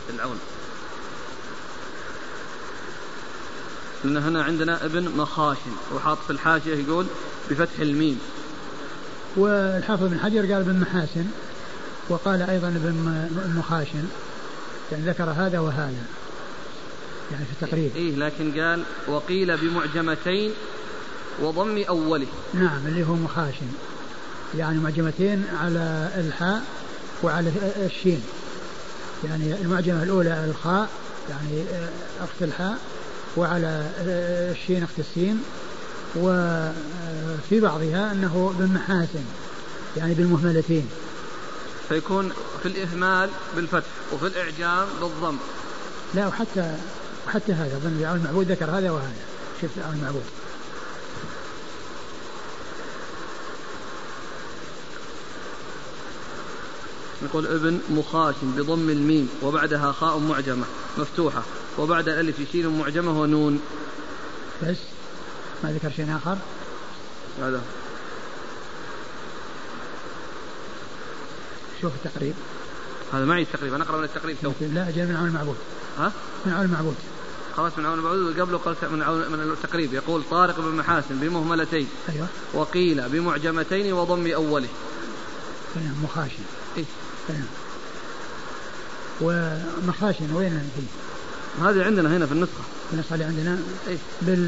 في العون. لأن هنا عندنا ابن مخاشن وحاط في الحاشية يقول بفتح الميم. والحافظ بن حجر قال ابن محاسن وقال أيضا ابن مخاشن يعني ذكر هذا وهذا. يعني في التقريب إيه لكن قال وقيل بمعجمتين وضم أوله. نعم اللي هو مخاشن. يعني معجمتين على الحاء وعلى الشين. يعني المعجمة الأولى الخاء يعني أخت الحاء وعلى الشين أخت السين وفي بعضها أنه بالمحاسن يعني بالمهملتين. فيكون في الإهمال بالفتح وفي الإعجام بالضم. لا وحتى وحتى هذا ظن بعون المعبود ذكر هذا وهذا. شفت بعون المعبود. يقول ابن مخاشن بضم الميم وبعدها خاء معجمة مفتوحة وبعد الألف شين معجمة ونون. بس ما ذكر شيء آخر؟ هذا. شوف التقريب. هذا معي التقريب أنا أقرأ من التقريب تو لا أجل من عون المعبود. ها؟ من عون المعبود. خلاص من عون المعبود وقبله قال من عون من التقريب. يقول طارق بن محاسن بمهملتين. أيوه. وقيل بمعجمتين وضم أوله. مخاشن. إيه؟ ومخاشن وين فيه؟ هذه عندنا هنا في النسخة. النسخة اللي عندنا؟ إيه؟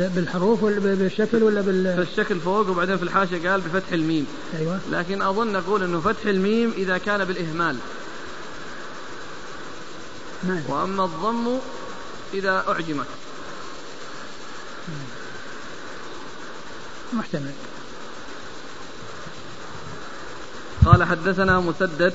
بالحروف ولا بالشكل ولا بال في الشكل فوق وبعدين في الحاشية قال بفتح الميم. أيوة. لكن أظن نقول أنه فتح الميم إذا كان بالإهمال. ما وأما الضم إذا أعجمت. محتمل. قال حدثنا مسدد.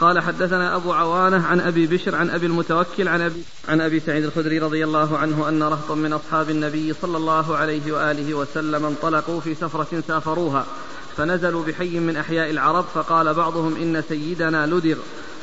قال حدثنا أبو عوانة عن أبي بشر عن أبي المتوكل عن أبي, عن أبي سعيد الخدري رضي الله عنه أن رهطا من أصحاب النبي صلى الله عليه وآله وسلم انطلقوا في سفرة سافروها فنزلوا بحي من أحياء العرب فقال بعضهم إن سيدنا لدغ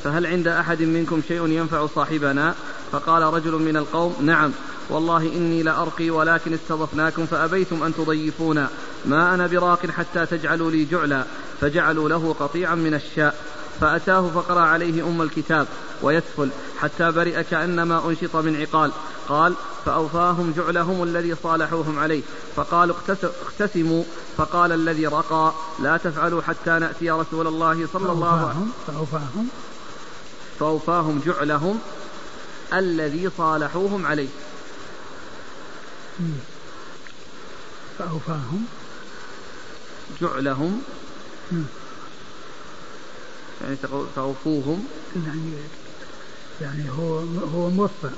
فهل عند أحد منكم شيء ينفع صاحبنا؟ فقال رجل من القوم نعم والله إني لأرقي ولكن استضفناكم فأبيتم أن تضيفونا. ما أنا براق حتى تجعلوا لي جعلا فجعلوا له قطيعا من الشاء. فأتاه فقرأ عليه أم الكتاب ويسفل حتى برئ كأنما أنشط من عقال. قال فأوفاهم جعلهم الذي صالحوهم عليه. فقالوا اقتسموا. فقال الذي رقى لا تفعلوا حتى نأتي رسول الله صلى الله عليه وسلم. فأوفاهم. فأوفاهم جعلهم. الذي صالحوهم عليه. فأوفاهم. جعلهم. يعني توفوهم يعني يعني هو هو موفى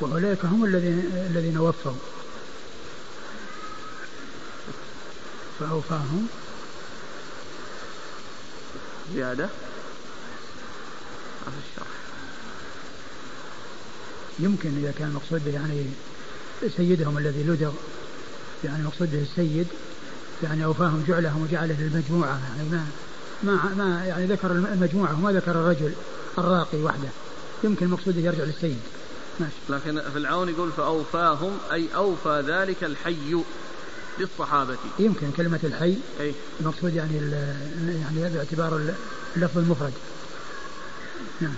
وأولئك هم الذين الذين وفوا. فأوفاهم. زيادة. في الشرح يمكن إذا كان المقصود به يعني سيدهم الذي لدغ يعني المقصود به السيد يعني أوفاهم جعلهم وجعله للمجموعة يعني ما ما ما يعني ذكر المجموعة وما ذكر الرجل الراقي وحده. يمكن المقصود يرجع للسيد. ماشي. لكن في العون يقول فأوفاهم أي أوفى ذلك الحي للصحابة. يمكن كلمة الحي أي. المقصود يعني يعني باعتبار اللفظ المفرد. نعم.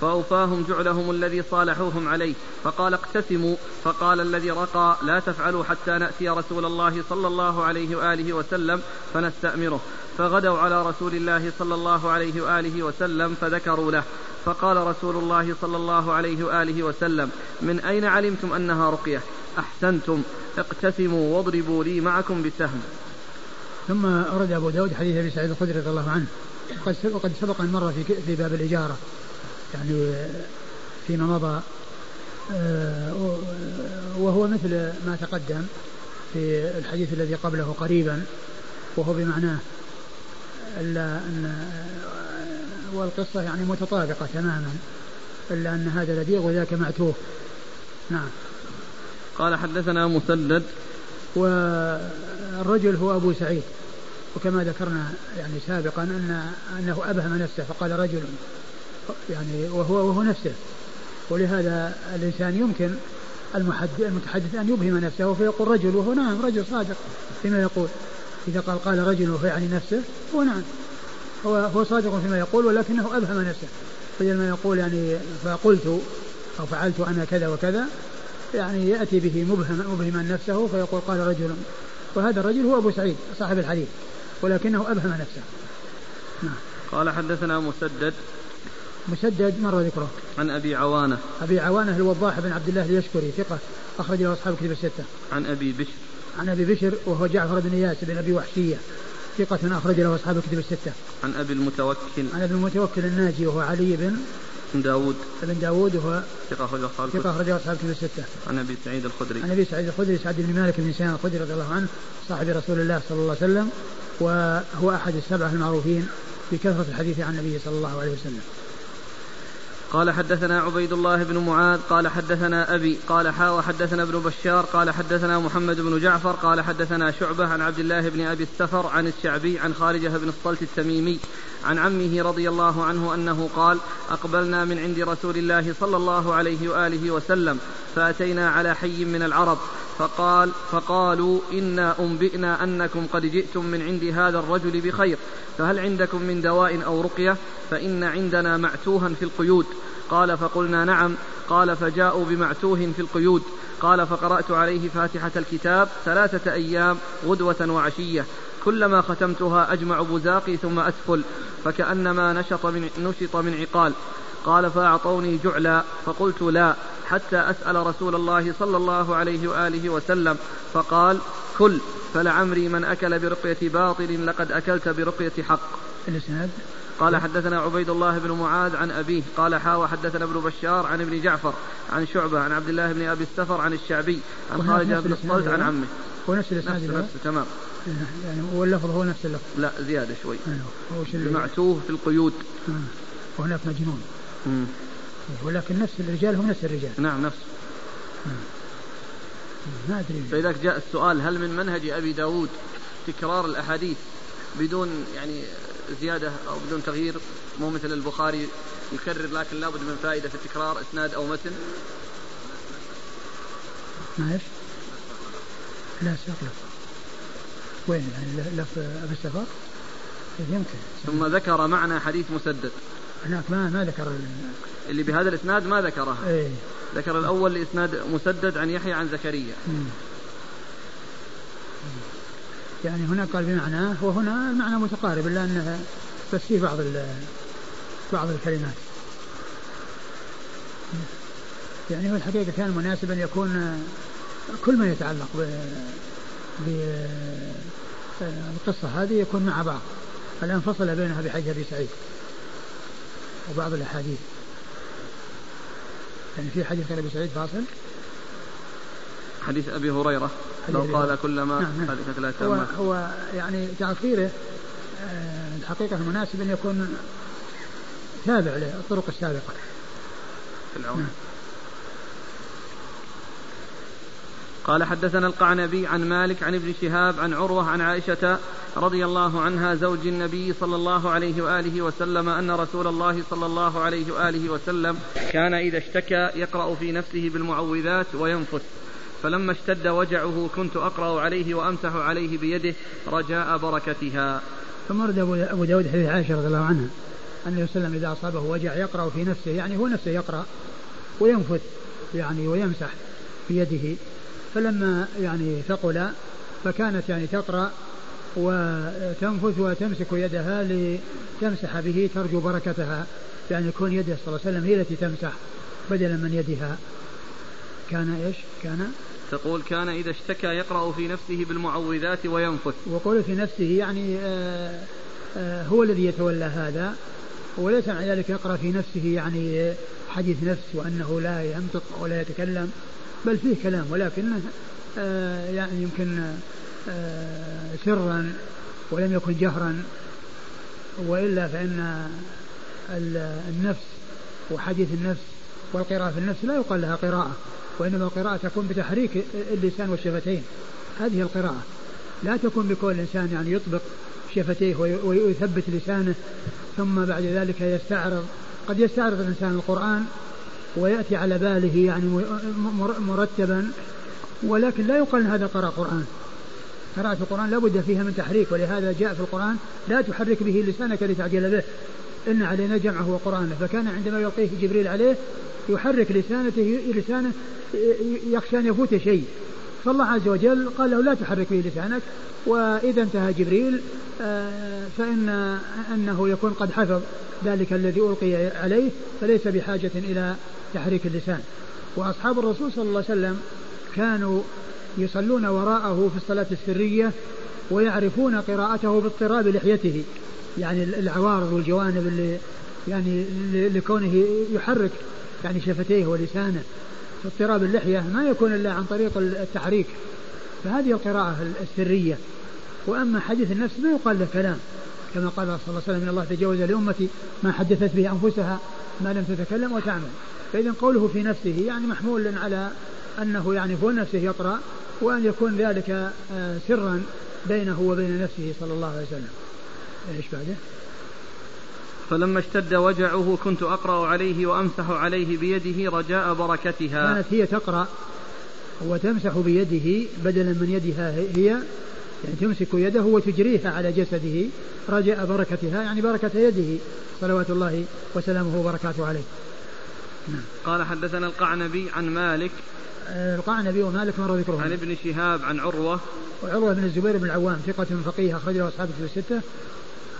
فأوفاهم جعلهم الذي صالحوهم عليه. فقال اقتسموا. فقال الذي رقى لا تفعلوا حتى نأتي رسول الله صلى الله عليه وآله وسلم فنستأمره. فغدوا على رسول الله صلى الله عليه وآله وسلم فذكروا له. فقال رسول الله صلى الله عليه وآله وسلم من أين علمتم أنها رقية؟ أحسنتم. اقتسموا واضربوا لي معكم بسهم. ثم أورد أبو داود حديث أبي سعيد الخدري رضي الله عنه وقد سبق أن مر في, في باب الإجارة. يعني فيما مضى آه، وهو مثل ما تقدم في الحديث الذي قبله قريبا وهو بمعناه إلا أن والقصة يعني متطابقة تماما إلا أن هذا لديغ وذاك معتوه. نعم. قال حدثنا مسدد. والرجل هو أبو سعيد. وكما ذكرنا يعني سابقا أن أنه أبهم نفسه فقال رجل يعني وهو وهو نفسه. ولهذا الإنسان يمكن المتحدث أن يبهم نفسه فيقول رجل وهو نعم رجل صادق فيما يقول. إذا قال قال رجل فيعني نفسه هو نعم. هو هو صادق فيما يقول ولكنه أبهم نفسه. بدل ما يقول يعني فقلت أو فعلت أنا كذا وكذا يعني يأتي به مبهم مبهما نفسه فيقول قال رجل. وهذا الرجل هو أبو سعيد صاحب الحديث ولكنه أبهم نفسه. نعم. قال حدثنا مسدد مسدد مر ذكره عن أبي عوانة أبي عوانة الوضاح بن عبد الله اليشكري ثقة أخرج له أصحاب الكتب الستة عن أبي بشر عن أبي بشر وهو جعفر بن اياس بن أبي وحشية ثقة أخرج له أصحاب الكتب الستة. عن أبي المتوكل. عن أبي المتوكل الناجي وهو علي بن بن داود بن داود وهو ثقة أخرج أصحاب ثقة أخرج أصحاب الكتب الستة. عن أبي سعيد الخدري. عن أبي سعيد الخدري سعد بن مالك بن سنان الخدري رضي الله عنه صاحب رسول الله صلى الله عليه وسلم وهو أحد السبعة المعروفين بكثرة الحديث عن النبي صلى الله عليه وسلم. قال حدثنا عبيد الله بن معاذ قال حدثنا أبي قال حا وحدثنا ابن بشار قال حدثنا محمد بن جعفر قال حدثنا شعبة عن عبد الله بن أبي السفر عن الشعبي عن خارجة بن الصلت التميمي عن عمه رضي الله عنه أنه قال أقبلنا من عند رسول الله صلى الله عليه وآله وسلم فأتينا على حي من العرب. فقال فقالوا إنا أنبئنا أنكم قد جئتم من عند هذا الرجل بخير فهل عندكم من دواء أو رقية؟ فإن عندنا معتوها في القيود. قال فقلنا نعم. قال فجاءوا بمعتوه في القيود. قال فقرأت عليه فاتحة الكتاب ثلاثة أيام غدوة وعشية. كلما ختمتها أجمع بزاقي ثم أسفل فكأنما نشط من, نشط من عقال. قال فأعطوني جعلا فقلت لا. حتى أسأل رسول الله صلى الله عليه وآله وسلم فقال كل فلعمري من أكل برقية باطل لقد أكلت برقية حق. الإسناد؟ قال حدثنا عبيد الله بن معاذ عن أبيه قال حاوى حدثنا ابن بشار عن ابن جعفر عن شعبة عن عبد الله بن أبي السفر عن الشعبي عن خالد بن الصلت عن عمه. هو نفس الإسناد نفس, نفس تمام. يعني هو اللفظ هو نفس اللفظ. لا زيادة شوي. أيوه. جمعتوه في القيود. آه. وهناك مجنون. مم. ولكن نفس الرجال هم نفس الرجال. نعم نفس. ما أدري. فإذا جاء السؤال هل من منهج أبي داود تكرار الأحاديث بدون يعني زيادة أو بدون تغيير؟ مو مثل البخاري يكرر لكن لابد من فائدة في التكرار إسناد أو متن؟ ما إيش؟ لا سياق وين؟ يعني لف أبي السفر؟ يمكن. ثم ذكر معنى حديث مسدد. هناك ما ما ذكر اللي بهذا الإسناد ما ذكره إيه. ذكر الأول لإسناد مسدد عن يحيى عن زكريا. يعني هنا قال بمعناه وهنا المعنى متقارب إلا انها بس في بعض بعض الكلمات. يعني هو الحقيقة كان مناسبا يكون كل ما يتعلق بالقصة هذه يكون مع بعض. الآن فصل بينها بحديث أبي سعيد. وبعض الأحاديث. يعني في حديث أبي سعيد فاصل؟ حديث أبي هريرة. لو قال كلما نعم نعم. لا هو, هو يعني تأخيره آه، الحقيقة المناسب أن يكون تابع للطرق السابقة. في العون نعم. قال حدثنا القعنبي عن مالك عن ابن شهاب عن عروة عن عائشة رضي الله عنها زوج النبي صلى الله عليه وآله وسلم أن رسول الله صلى الله عليه وآله وسلم كان إذا اشتكى يقرأ في نفسه بالمعوذات وينفث. فلما اشتد وجعه كنت أقرأ عليه وأمسح عليه بيده رجاء بركتها. ثم ورد أبو داود حديث عائشة رضي الله عنها. أن وسلم إذا أصابه وجع يقرأ في نفسه يعني هو نفسه يقرأ وينفث يعني ويمسح بيده فلما يعني ثقل فكانت يعني تقرأ وتنفث وتمسك يدها لتمسح به ترجو بركتها. يعني يكون يده صلى الله عليه وسلم هي التي تمسح بدلا من يدها. كان إيش؟ كان تقول كان إذا اشتكى يقرأ في نفسه بالمعوذات وينفث. وقول في نفسه يعني آه آه هو الذي يتولى هذا وليس مع ذلك يقرأ في نفسه يعني حديث نفس وأنه لا ينطق ولا يتكلم. بل فيه كلام ولكنه آه يعني يمكن آه سرا ولم يكن جهرا وإلا فإن النفس وحديث النفس والقراءة في النفس لا يقال لها قراءة وإنما القراءة تكون بتحريك اللسان والشفتين. هذه القراءة. لا تكون بكون الإنسان يعني يطبق شفتيه ويثبت لسانه ثم بعد ذلك يستعرض. قد يستعرض الإنسان القرآن ويأتي على باله يعني مرتبا ولكن لا يقال هذا قرأ قرآن. قراءة القرآن لا بد فيها من تحريك ولهذا جاء في القرآن لا تحرك به لسانك لتعجل به. إن علينا جمعه وقرآنه. فكان عندما يلقيه جبريل عليه يحرك لسانته لسانه يخشى أن يفوت شيء. فالله عز وجل قال له لا تحرك به لسانك. وإذا انتهى جبريل آه، فإن أنه يكون قد حفظ ذلك الذي ألقي عليه فليس بحاجة إلى تحريك اللسان. وأصحاب الرسول صلى الله عليه وسلم كانوا يصلون وراءه في الصلاة السرية ويعرفون قراءته باضطراب لحيته. يعني العوارض والجوانب اللي يعني لكونه يحرك يعني شفتيه ولسانه. اضطراب اللحية ما يكون إلا عن طريق التحريك. فهذه القراءة السرية. وأما حديث النفس ما يقال له كلام. كما قال صلى الله عليه وسلم إن الله تجاوز لأمتي ما حدثت به أنفسها ما لم تتكلم وتعمل. فإذا قوله في نفسه يعني محمول على أنه يعني هو نفسه يقرأ وأن يكون ذلك آه، سرا بينه وبين نفسه صلى الله عليه وسلم إيش بعده؟ فلما اشتد وجعه كنت أقرأ عليه وأمسح عليه بيده رجاء بركتها كانت هي تقرأ وتمسح بيده بدلا من يدها هي يعني تمسك يده وتجريها على جسده رجاء بركتها يعني بركة يده صلوات الله وسلامه وبركاته عليه. قال حدثنا القعنبي عن مالك. القعنبي ومالك مر ذكره عن ابن شهاب عن عروة. وعروة بن الزبير بن العوام ثقة فقيه أخرج له أصحاب الستة.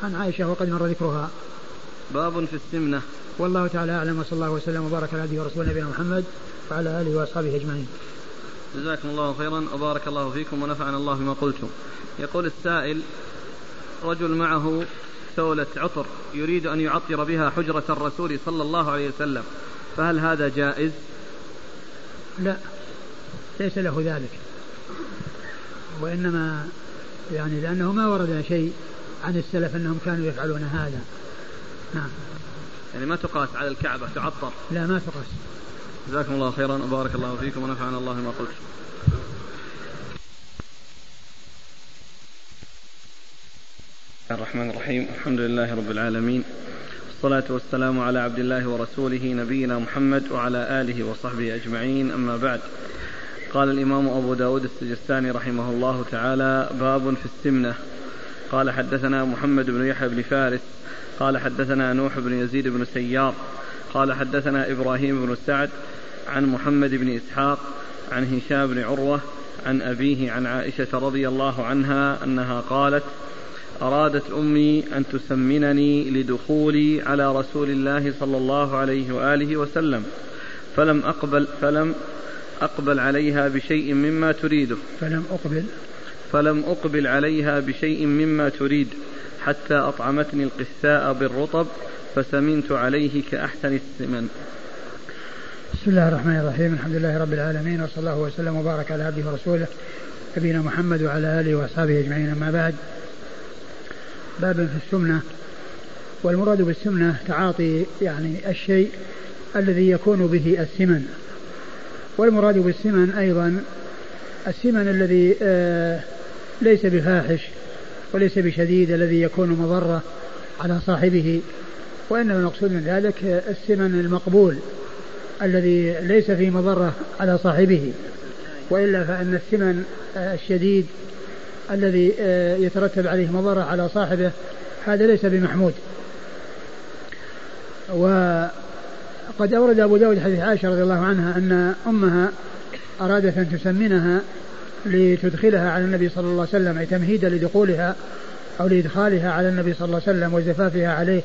عن عائشة وقد مر ذكرها. باب في السمنة. والله تعالى أعلم وصلى الله وسلم وبارك على عبده ورسوله نبينا محمد وعلى آله وأصحابه أجمعين. جزاكم الله خيرا وبارك الله فيكم ونفعنا الله بما قلتم. يقول السائل رجل معه ثولة عطر يريد أن يعطر بها حجرة الرسول صلى الله عليه وسلم. فهل هذا جائز؟ لا ليس له ذلك. وإنما يعني لأنه ما ورد شيء عن السلف أنهم كانوا يفعلون هذا. نعم. يعني ما تقاس على الكعبة تعطر. لا ما تقاس. جزاكم الله خيرا وبارك الله فيكم ونفعنا الله ما قلت. الرحمن الرحيم. الحمد لله رب العالمين. والصلاة والسلام على عبد الله ورسوله نبينا محمد وعلى آله وصحبه أجمعين. أما بعد قال الإمام أبو داود السجستاني رحمه الله تعالى باب في السمنة. قال حدثنا محمد بن يحيى بن فارس. قال حدثنا نوح بن يزيد بن سيار. قال حدثنا إبراهيم بن سعد عن محمد بن إسحاق عن هشام بن عروة عن أبيه عن عائشة رضي الله عنها أنها قالت أرادت أمي أن تسمنني لدخولي على رسول الله صلى الله عليه وآله وسلم فلم أقبل فلم أقبل عليها بشيء مما تريده. فلم أقبل. فلم أقبل عليها بشيء مما تريد حتى أطعمتني القثاء بالرطب فسمنت عليه كأحسن السمن. بسم الله الرحمن الرحيم. الحمد لله رب العالمين وصلى الله وسلم وبارك على عبده ورسوله نبينا محمد وعلى آله وأصحابه أجمعين. أما بعد باب في السمنة. والمراد بالسمنة تعاطي يعني الشيء الذي يكون به السمن. والمراد بالسمن أيضا السمن الذي آه ليس بفاحش وليس بشديد الذي يكون مضرة على صاحبه. وإنما المقصود من ذلك السمن المقبول الذي ليس فيه مضرة على صاحبه. وإلا فإن السمن الشديد الذي يترتب عليه مضرة على صاحبه هذا ليس بمحمود. وقد أورد أبو داود حديث عائشة رضي الله عنها أن أمها أرادت أن تسمنها لتدخلها على النبي صلى الله عليه وسلم أي تمهيدا لدخولها أو لإدخالها على النبي صلى الله عليه وسلم وزفافها عليه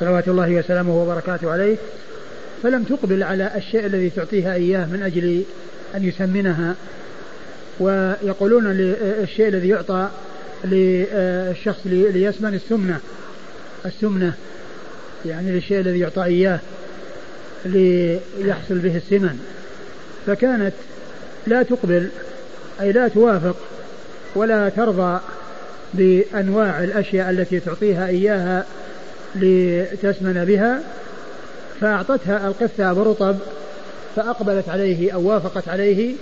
صلوات الله وسلامه وبركاته عليه. فلم تقبل على الشيء الذي تعطيها إياه من أجل أن يسمنها. ويقولون الشيء الذي يعطى للشخص ليسمن السمنة. السمنة يعني للشيء الذي يعطى إياه ليحصل به السمن. فكانت لا تقبل أي لا توافق ولا ترضى بأنواع الأشياء التي تعطيها إياها لتسمن بها فأعطتها القثة برطب فأقبلت عليه أو وافقت عليه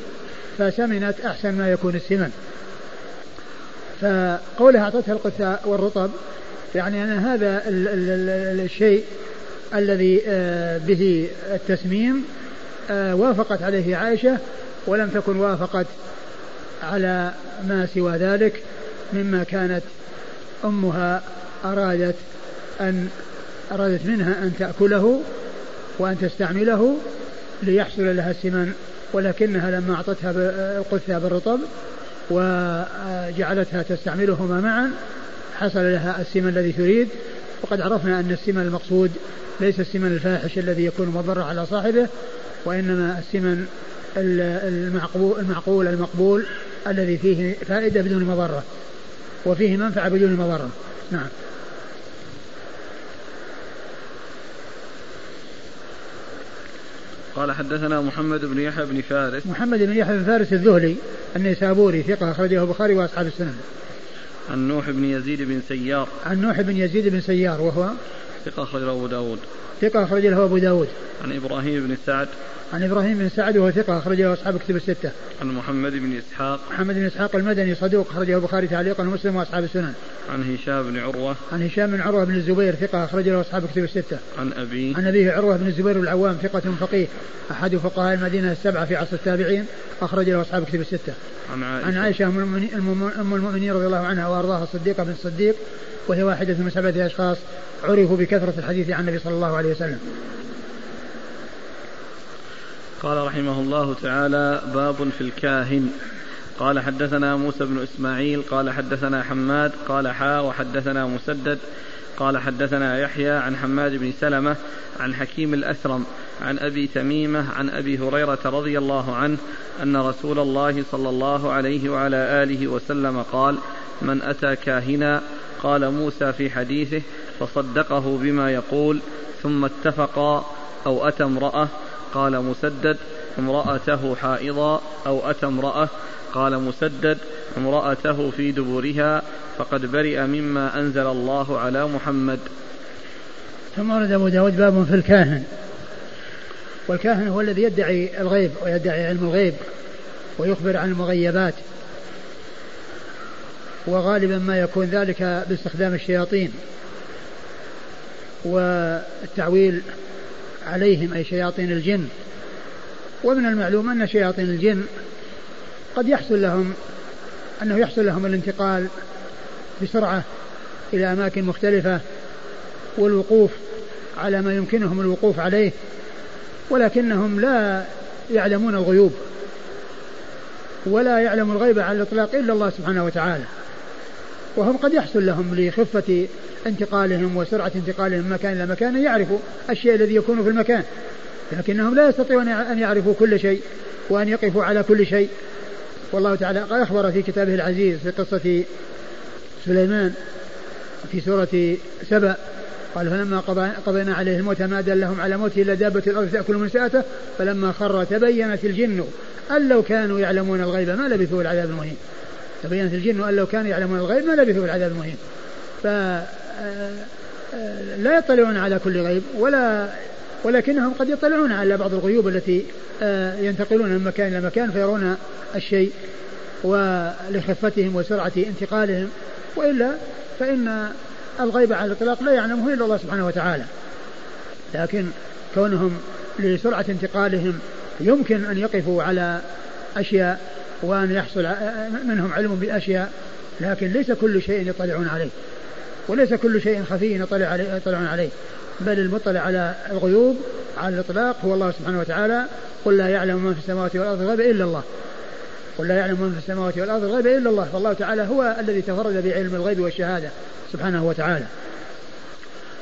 فسمنت أحسن ما يكون السمن. فقولها أعطتها القثة والرطب يعني أن هذا ال ال ال الشيء الذي به التسميم وافقت عليه عائشة ولم تكن وافقت على ما سوى ذلك مما كانت أمها أرادت أن أرادت منها أن تأكله وأن تستعمله ليحصل لها السمن ولكنها لما أعطتها القثة بالرطب وجعلتها تستعملهما معا حصل لها السمن الذي تريد. وقد عرفنا أن السمن المقصود ليس السمن الفاحش الذي يكون مضرا على صاحبه وإنما السمن المعقول, المعقول المقبول الذي فيه فائدة بدون مضرة وفيه منفعة بدون مضرة. نعم. قال حدثنا محمد بن يحيى بن فارس. محمد بن يحيى بن فارس الذهلي النيسابوري ثقة أخرجه البخاري وأصحاب السنن. عن نوح بن يزيد بن سيار. عن نوح بن يزيد بن سيار وهو ثقة أخرجه أبو داود. ثقة أخرج له أبو داود عن إبراهيم بن سعد عن إبراهيم بن سعد وهو ثقة أخرجه أصحاب كتب الستة. عن محمد بن إسحاق. محمد بن إسحاق المدني صدوق أخرجه البخاري تعليقا ومسلم وأصحاب السنن. عن هشام بن عروة. عن هشام بن عروة بن الزبير ثقة اخرج له أصحاب كتب الستة. عن أبيه. عن أبيه عروة بن الزبير العوام ثقة فقيه أحد فقهاء المدينة السبعة في عصر التابعين اخرج له أصحاب كتب الستة. عن عائشة. عن عائشة أم المؤمنين رضي الله عنها وأرضاها الصديقه بن الصديق وهي واحدة من سبعة أشخاص عرفوا بكثرة الحديث عن النبي صلى الله عليه وسلم. قال رحمه الله تعالى باب في الكاهن. قال حدثنا موسى بن إسماعيل قال حدثنا حماد قال حا وحدثنا مسدد. قال حدثنا يحيى عن حماد بن سلمة عن حكيم الأثرم عن أبي تميمة عن أبي هريرة رضي الله عنه أن رسول الله صلى الله عليه وعلى آله وسلم قال من أتى كاهنا؟ قال موسى في حديثه فصدقه بما يقول ثم اتفقا أو أتى امرأة قال مسدد امرأته حائضا أو أتى امرأة قال مسدد امرأته في دبرها فقد برئ مما أنزل الله على محمد. ثم ورد أبو داود باب في الكاهن. والكاهن هو الذي يدعي الغيب ويدعي علم الغيب ويخبر عن المغيبات وغالبا ما يكون ذلك باستخدام الشياطين. والتعويل عليهم أي شياطين الجن. ومن المعلوم أن شياطين الجن قد يحصل لهم أنه يحصل لهم الانتقال بسرعة إلى أماكن مختلفة والوقوف على ما يمكنهم الوقوف عليه ولكنهم لا يعلمون الغيوب ولا يعلم الغيب على الإطلاق إلا الله سبحانه وتعالى. وهم قد يحصل لهم لخفة انتقالهم وسرعة انتقالهم من مكان إلى مكان يعرفوا الشيء الذي يكون في المكان. لكنهم لا يستطيعون أن يعرفوا كل شيء وأن يقفوا على كل شيء. والله تعالى قد أخبر في كتابه العزيز في قصة سليمان في سورة سبأ قال فلما قضينا عليه الموت ما دلهم على موته إلا دابة الأرض تأكل من ساءته فلما خر تبينت الجن أن لو كانوا يعلمون الغيب ما لبثوا العذاب المهين. تبينت الجن أن لو كانوا يعلمون الغيب ما لبثوا العذاب المهين. ف لا يطلعون على كل غيب ولا ولكنهم قد يطلعون على بعض الغيوب التي آه، ينتقلون من مكان إلى مكان فيرون الشيء ولخفتهم وسرعة انتقالهم وإلا فإن الغيب على الإطلاق لا يعلمه إلا الله سبحانه وتعالى. لكن كونهم لسرعة انتقالهم يمكن أن يقفوا على أشياء وأن يحصل منهم علم بأشياء لكن ليس كل شيء يطلعون عليه. وليس كل شيء خفي يطلع عليه يطلعون عليه. بل المطلع على الغيوب على الإطلاق هو الله سبحانه وتعالى. قل لا يعلم من في السماوات والأرض الغيب إلا الله. قل لا يعلم من في السماوات والأرض الغيب إلا الله. فالله تعالى هو الذي تفرد بعلم الغيب والشهادة سبحانه وتعالى.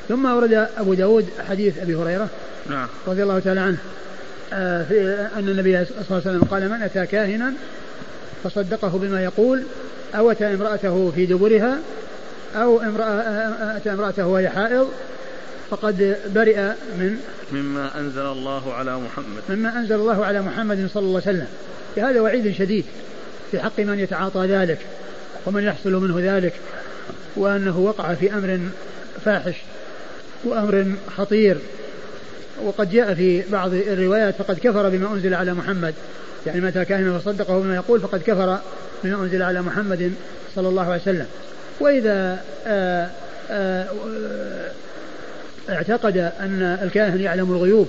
ثم ورد أبو داود حديث أبي هريرة نعم. رضي الله تعالى عنه. آه، في أن النبي صلى الله عليه وسلم قال من أتى كاهنا فصدقه بما يقول أو أتى امرأته في دبرها أو امرأة أتى امرأته وهي حائض فقد برئ من مما أنزل الله على محمد. مما أنزل الله على محمد صلى الله عليه وسلم. هذا وعيد شديد في حق من يتعاطى ذلك ومن يحصل منه ذلك وأنه وقع في أمر فاحش وأمر خطير. وقد جاء في بعض الروايات فقد كفر بما أنزل على محمد. يعني متى كان فصدقه بما يقول فقد كفر بما أنزل على محمد صلى الله عليه وسلم. وإذا آآ آآ اعتقد أن الكاهن يعلم الغيوب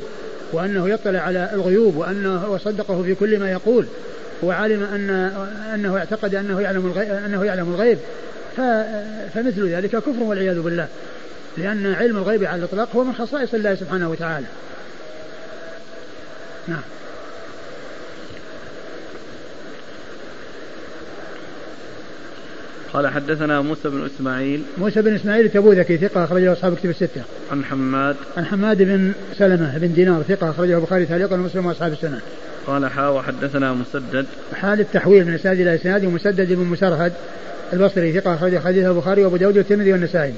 وأنه يطلع على الغيوب وأنه وصدقه في كل ما يقول وعلم أن أنه اعتقد أنه يعلم الغيب أنه يعلم الغيب. فمثل ذلك كفر والعياذ بالله لأن علم الغيب على الإطلاق هو من خصائص الله سبحانه وتعالى. نعم. قال حدثنا موسى بن إسماعيل موسى بن إسماعيل التبوذكي ثقة أخرجه أصحاب كتب الستة. عن حماد عن حماد بن سلمة بن دينار ثقة أخرجه البخاري تعليقا ومسلم وأصحاب السنة. قال حا وحدثنا مسدد حال التحويل من إسناد إلى إسناد ومسدد بن مسرهد البصري ثقة أخرج حديثه البخاري وأبو داود والترمذي والنسائي.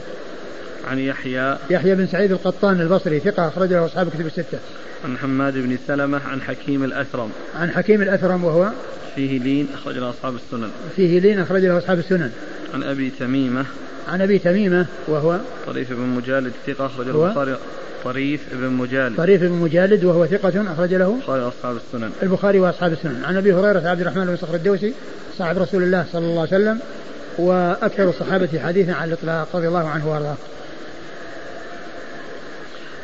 عن يحيى. يحيى بن سعيد القطان البصري ثقة أخرجه أصحاب كتب الستة. عن حماد بن سلمة عن حكيم الأثرم. عن حكيم الأثرم وهو؟ فيه لين أخرج له أصحاب السنن. فيه لين أخرج له أصحاب السنن. عن أبي تميمة. عن أبي تميمة وهو؟ طريف بن مجالد ثقة أخرج له البخاري. طريف بن مجالد. طريف بن مجالد وهو ثقة أخرج له البخاري وأصحاب السنن. البخاري وأصحاب السنن. عن أبي هريرة عبد الرحمن بن صخر الدوسي صاحب رسول الله صلى الله عليه وسلم وأكثر الصحابة حديثا على الإطلاق رضي الله عنه وأرضاه.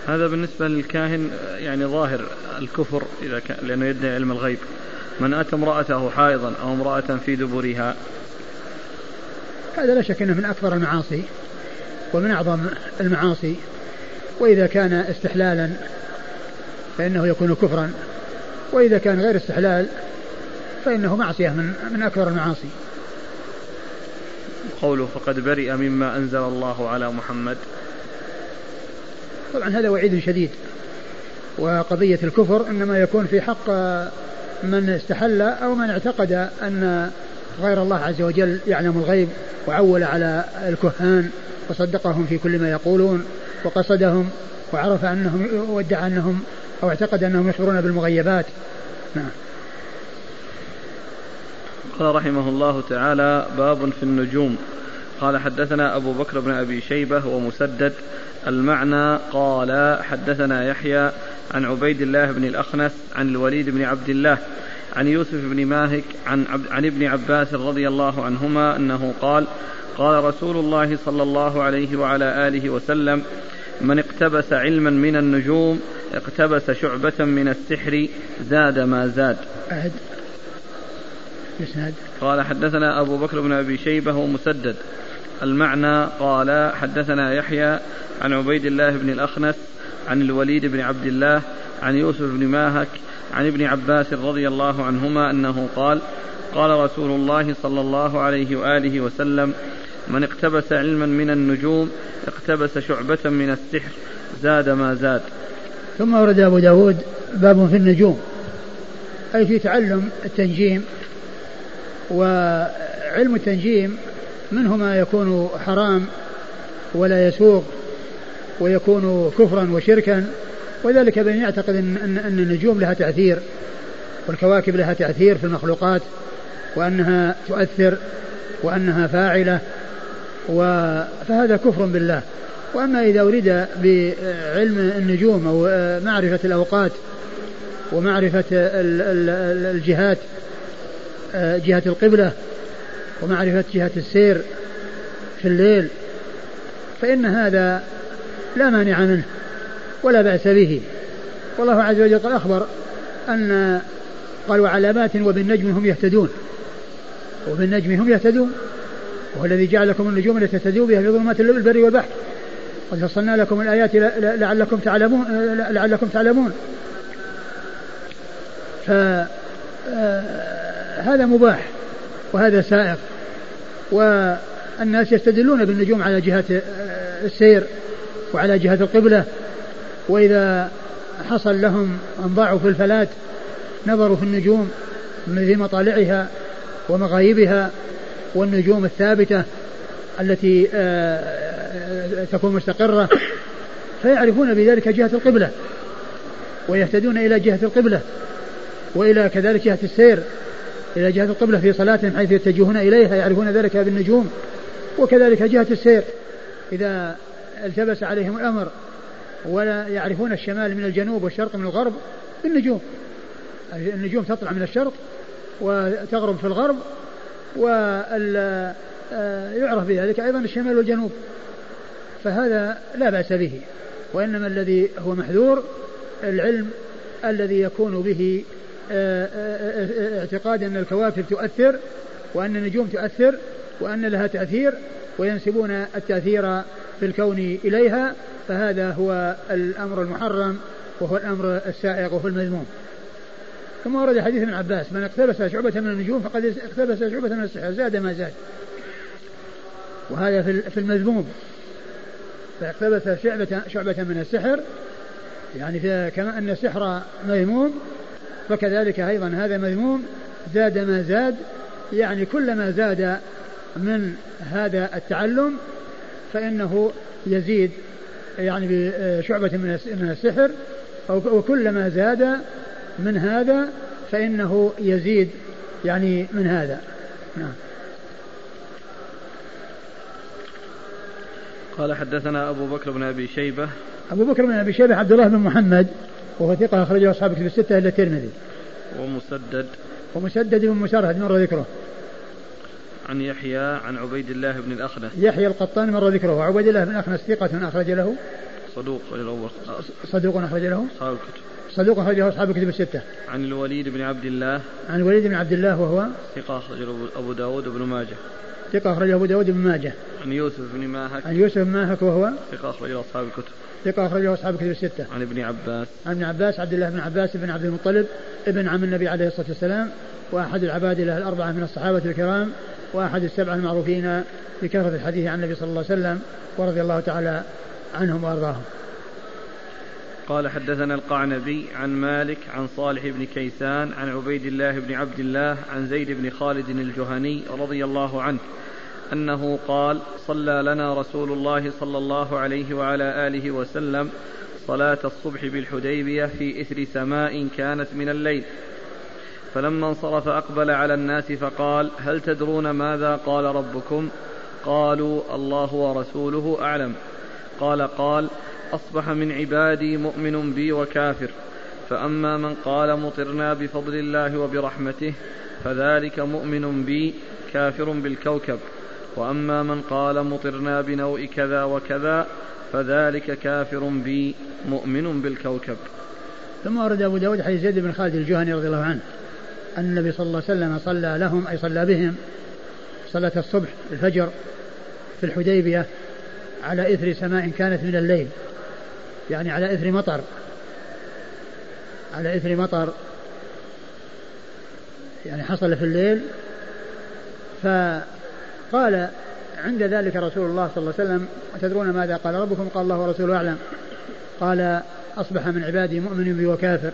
هذا بالنسبة للكاهن يعني ظاهر الكفر إذا كان لأنه يدعي علم الغيب. من أتى امرأته حائضا أو امرأة في دبرها. هذا لا شك أنه من أكبر المعاصي ومن أعظم المعاصي. وإذا كان استحلالا فإنه يكون كفرا. وإذا كان غير استحلال فإنه معصية من من أكبر المعاصي. قوله فقد برئ مما أنزل الله على محمد. طبعا هذا وعيد شديد. وقضية الكفر إنما يكون في حق من استحل أو من اعتقد أن غير الله عز وجل يعلم الغيب وعول على الكهان وصدقهم في كل ما يقولون وقصدهم وعرف أنهم ودع أنهم أو اعتقد أنهم يخبرون بالمغيبات. نعم. قال رحمه الله تعالى باب في النجوم. قال حدثنا أبو بكر بن أبي شيبة ومسدد المعنى قال حدثنا يحيى عن عبيد الله بن الأخنس عن الوليد بن عبد الله عن يوسف بن ماهك عن, عن ابن عباس رضي الله عنهما أنه قال قال رسول الله صلى الله عليه وعلى آله وسلم من اقتبس علما من النجوم اقتبس شعبة من السحر زاد ما زاد. أعد قال حدثنا أبو بكر بن أبي شيبة ومسدد المعنى قال حدثنا يحيى عن عبيد الله بن الأخنس عن الوليد بن عبد الله عن يوسف بن ماهك عن ابن عباس رضي الله عنهما أنه قال قال رسول الله صلى الله عليه وآله وسلم من اقتبس علما من النجوم اقتبس شعبة من السحر زاد ما زاد. ثم ورد أبو داود باب في النجوم. أي في تعلم التنجيم وعلم التنجيم منه ما يكون حرام ولا يسوق ويكون كفرا وشركا وذلك بأن يعتقد أن, أن, النجوم لها تأثير والكواكب لها تأثير في المخلوقات وأنها تؤثر وأنها فاعلة فهذا كفر بالله. وأما إذا أريد بعلم النجوم أو معرفة الأوقات ومعرفة الجهات جهة القبلة ومعرفة جهة السير في الليل فإن هذا لا مانع منه ولا بأس به. والله عز وجل قال أخبر أن قال وعلامات وبالنجم هم يهتدون. وبالنجم هم يهتدون. وهو الذي جعل لكم النجوم التي تهتدون بها في ظلمات البر والبحر. قد فصلنا لكم الآيات لعلكم تعلمون لعلكم تعلمون. فهذا آه، مباح. وهذا سائغ والناس يستدلون بالنجوم على جهة آه، السير وعلى جهة القبلة. وإذا حصل لهم أن ضاعوا في الفلاة نظروا في النجوم في مطالعها ومغايبها والنجوم الثابتة التي آه، تكون مستقرة فيعرفون بذلك جهة القبلة ويهتدون إلى جهة القبلة وإلى كذلك جهة السير. إلى جهة القبلة في صلاتهم حيث يتجهون إليها يعرفون ذلك بالنجوم وكذلك جهة السير. إذا التبس عليهم الأمر ولا يعرفون الشمال من الجنوب والشرق من الغرب بالنجوم. النجوم تطلع من الشرق وتغرب في الغرب ويعرف بذلك أيضا الشمال والجنوب. فهذا لا بأس به. وإنما الذي هو محذور العلم الذي يكون به آه، آه، آه، اعتقاد أن الكواكب تؤثر وأن النجوم تؤثر وأن لها تأثير وينسبون التأثير في الكون إليها فهذا هو الأمر المحرم وهو الأمر السائغ وهو المذموم. ثم ورد حديث ابن عباس من اقتبس شعبة من النجوم فقد اقتبس شعبة من السحر زاد ما زاد. وهذا في المذموم. فاقتبس شعبة شعبة من السحر يعني كما أن السحر مذموم فكذلك أيضا هذا مذموم زاد ما زاد يعني كلما زاد من هذا التعلم فإنه يزيد يعني بشعبة من السحر وكلما زاد من هذا فإنه يزيد يعني من هذا. نعم. قال حدثنا أبو بكر بن أبي شيبة. أبو بكر بن أبي شيبة عبد الله بن محمد. وهو ثقة أخرجه أصحاب كتب الستة إلا الترمذي ومسدد ومسدد بن مسرهد مر ذكره عن يحيى عن عبيد الله بن الأخنس يحيى القطان مر ذكره وعبيد الله بن الأخنس ثقة أخرج له صدوق صدوق أخرج له أصحاب الكتب صدوق أخرجه أصحاب الكتب الستة. عن الوليد بن عبد الله. عن الوليد بن عبد الله وهو ثقة أخرجه أبو داود وابن ماجه. ثقة أخرجه أبو داود بن ماجه. عن يوسف بن ماهك. عن يوسف بن ماهك وهو ثقة أخرجه أصحاب الكتب. ثقة أخرجه أصحاب الكتب الستة. عن ابن عباس. عن ابن عباس عبد الله بن عباس بن عبد المطلب ابن عم النبي عليه الصلاة والسلام وأحد العباد له الأربعة من الصحابة الكرام وأحد السبعة المعروفين بكثرة الحديث عن النبي صلى الله عليه وسلم ورضي الله تعالى عنهم وأرضاهم. قال حدثنا القعنبي عن مالك عن صالح بن كيسان عن عبيد الله بن عبد الله عن زيد بن خالد الجهني رضي الله عنه أنه قال صلى لنا رسول الله صلى الله عليه وعلى آله وسلم صلاة الصبح بالحديبية في إثر سماء كانت من الليل. فلما انصرف أقبل على الناس فقال هل تدرون ماذا قال ربكم؟ قالوا الله ورسوله أعلم. قال قال أصبح من عبادي مؤمن بي وكافر. فأما من قال مطرنا بفضل الله وبرحمته فذلك مؤمن بي كافر بالكوكب. وأما من قال مطرنا بنوء كذا وكذا فذلك كافر بي مؤمن بالكوكب. ثم ورد أبو داود حديث زيد بن خالد الجهني رضي الله عنه أن النبي صلى الله عليه وسلم صلى لهم أي صلى بهم صلاة الصبح الفجر في الحديبية على إثر سماء كانت من الليل يعني على إثر مطر على إثر مطر يعني حصل في الليل فقال عند ذلك رسول الله صلى الله عليه وسلم أتدرون ماذا قال ربكم؟ قال الله ورسوله أعلم. قال أصبح من عبادي مؤمن بي وكافر.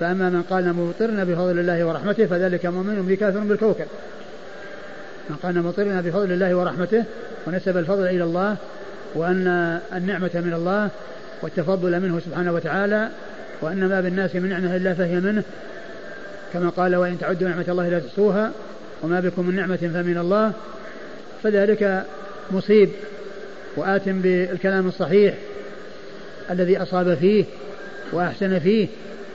فأما من قال مطرنا بفضل الله ورحمته فذلك مؤمن بي كافر بالكوكب. من قال مطرنا بفضل الله ورحمته ونسب الفضل إلى الله وأن النعمة من الله والتفضل منه سبحانه وتعالى وأن ما بالناس من نعمة إلا فهي منه. كما قال وإن تعدوا نعمة الله لا تحصوها وما بكم من نعمة فمن الله. فذلك مصيب وآت بالكلام الصحيح الذي أصاب فيه وأحسن فيه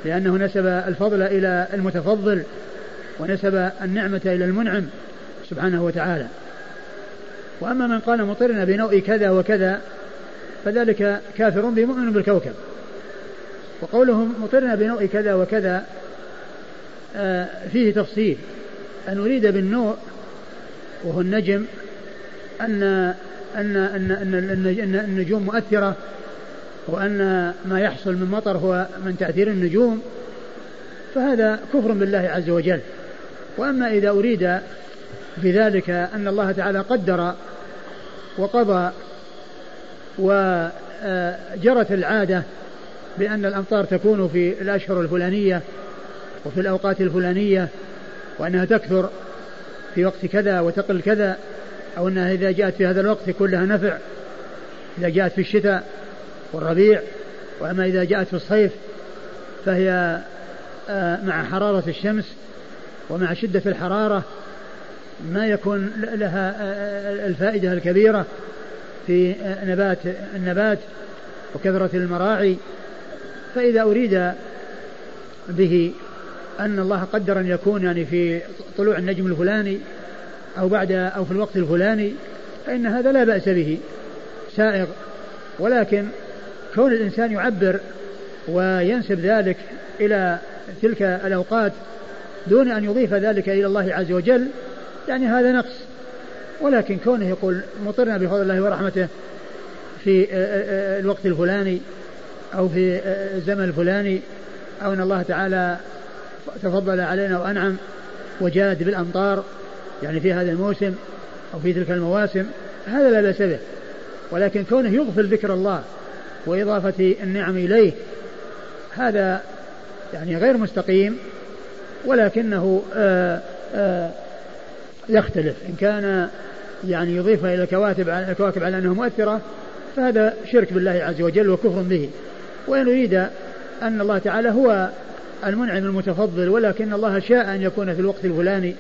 لأنه نسب الفضل إلى المتفضل ونسب النعمة إلى المنعم سبحانه وتعالى. وأما من قال مطرنا بنوء كذا وكذا فذلك كافر بمؤمن بالكوكب. وقوله مطرنا بنوء كذا وكذا آه، فيه تفصيل. أن أريد بالنوء وهو النجم أن أن أن أن النجوم مؤثرة وأن ما يحصل من مطر هو من تأثير النجوم فهذا كفر بالله عز وجل. وأما إذا أريد بذلك أن الله تعالى قدر وقضى وجرت العادة بأن الأمطار تكون في الأشهر الفلانية وفي الأوقات الفلانية وأنها تكثر في وقت كذا وتقل كذا أو أنها إذا جاءت في هذا الوقت يكون لها نفع. إذا جاءت في الشتاء والربيع وأما إذا جاءت في الصيف فهي آه، مع حرارة الشمس ومع شدة الحرارة ما يكون لها آه، الفائدة الكبيرة في آه، نبات النبات وكثرة المراعي. فإذا أريد به أن الله قدر أن يكون يعني في طلوع النجم الفلاني أو بعد أو في الوقت الفلاني فإن هذا لا بأس به. سائغ. ولكن كون الإنسان يعبر وينسب ذلك إلى تلك الأوقات دون أن يضيف ذلك إلى الله عز وجل يعني هذا نقص. ولكن كونه يقول مطرنا بفضل الله ورحمته في الوقت الفلاني أو في الزمن الفلاني أو أن الله تعالى تفضل علينا وأنعم وجاد بالأمطار يعني في هذا الموسم أو في تلك المواسم هذا لا بأس به. ولكن كونه يغفل ذكر الله وإضافة النعم إليه هذا يعني غير مستقيم ولكنه آآ آه، آآ آه، يختلف. إن كان يعني يضيفها إلى الكواكب على الكواكب على أنها مؤثرة فهذا شرك بالله عز وجل وكفر به. وإن أريد أن الله تعالى هو المنعم المتفضل ولكن الله شاء أن يكون في الوقت الفلاني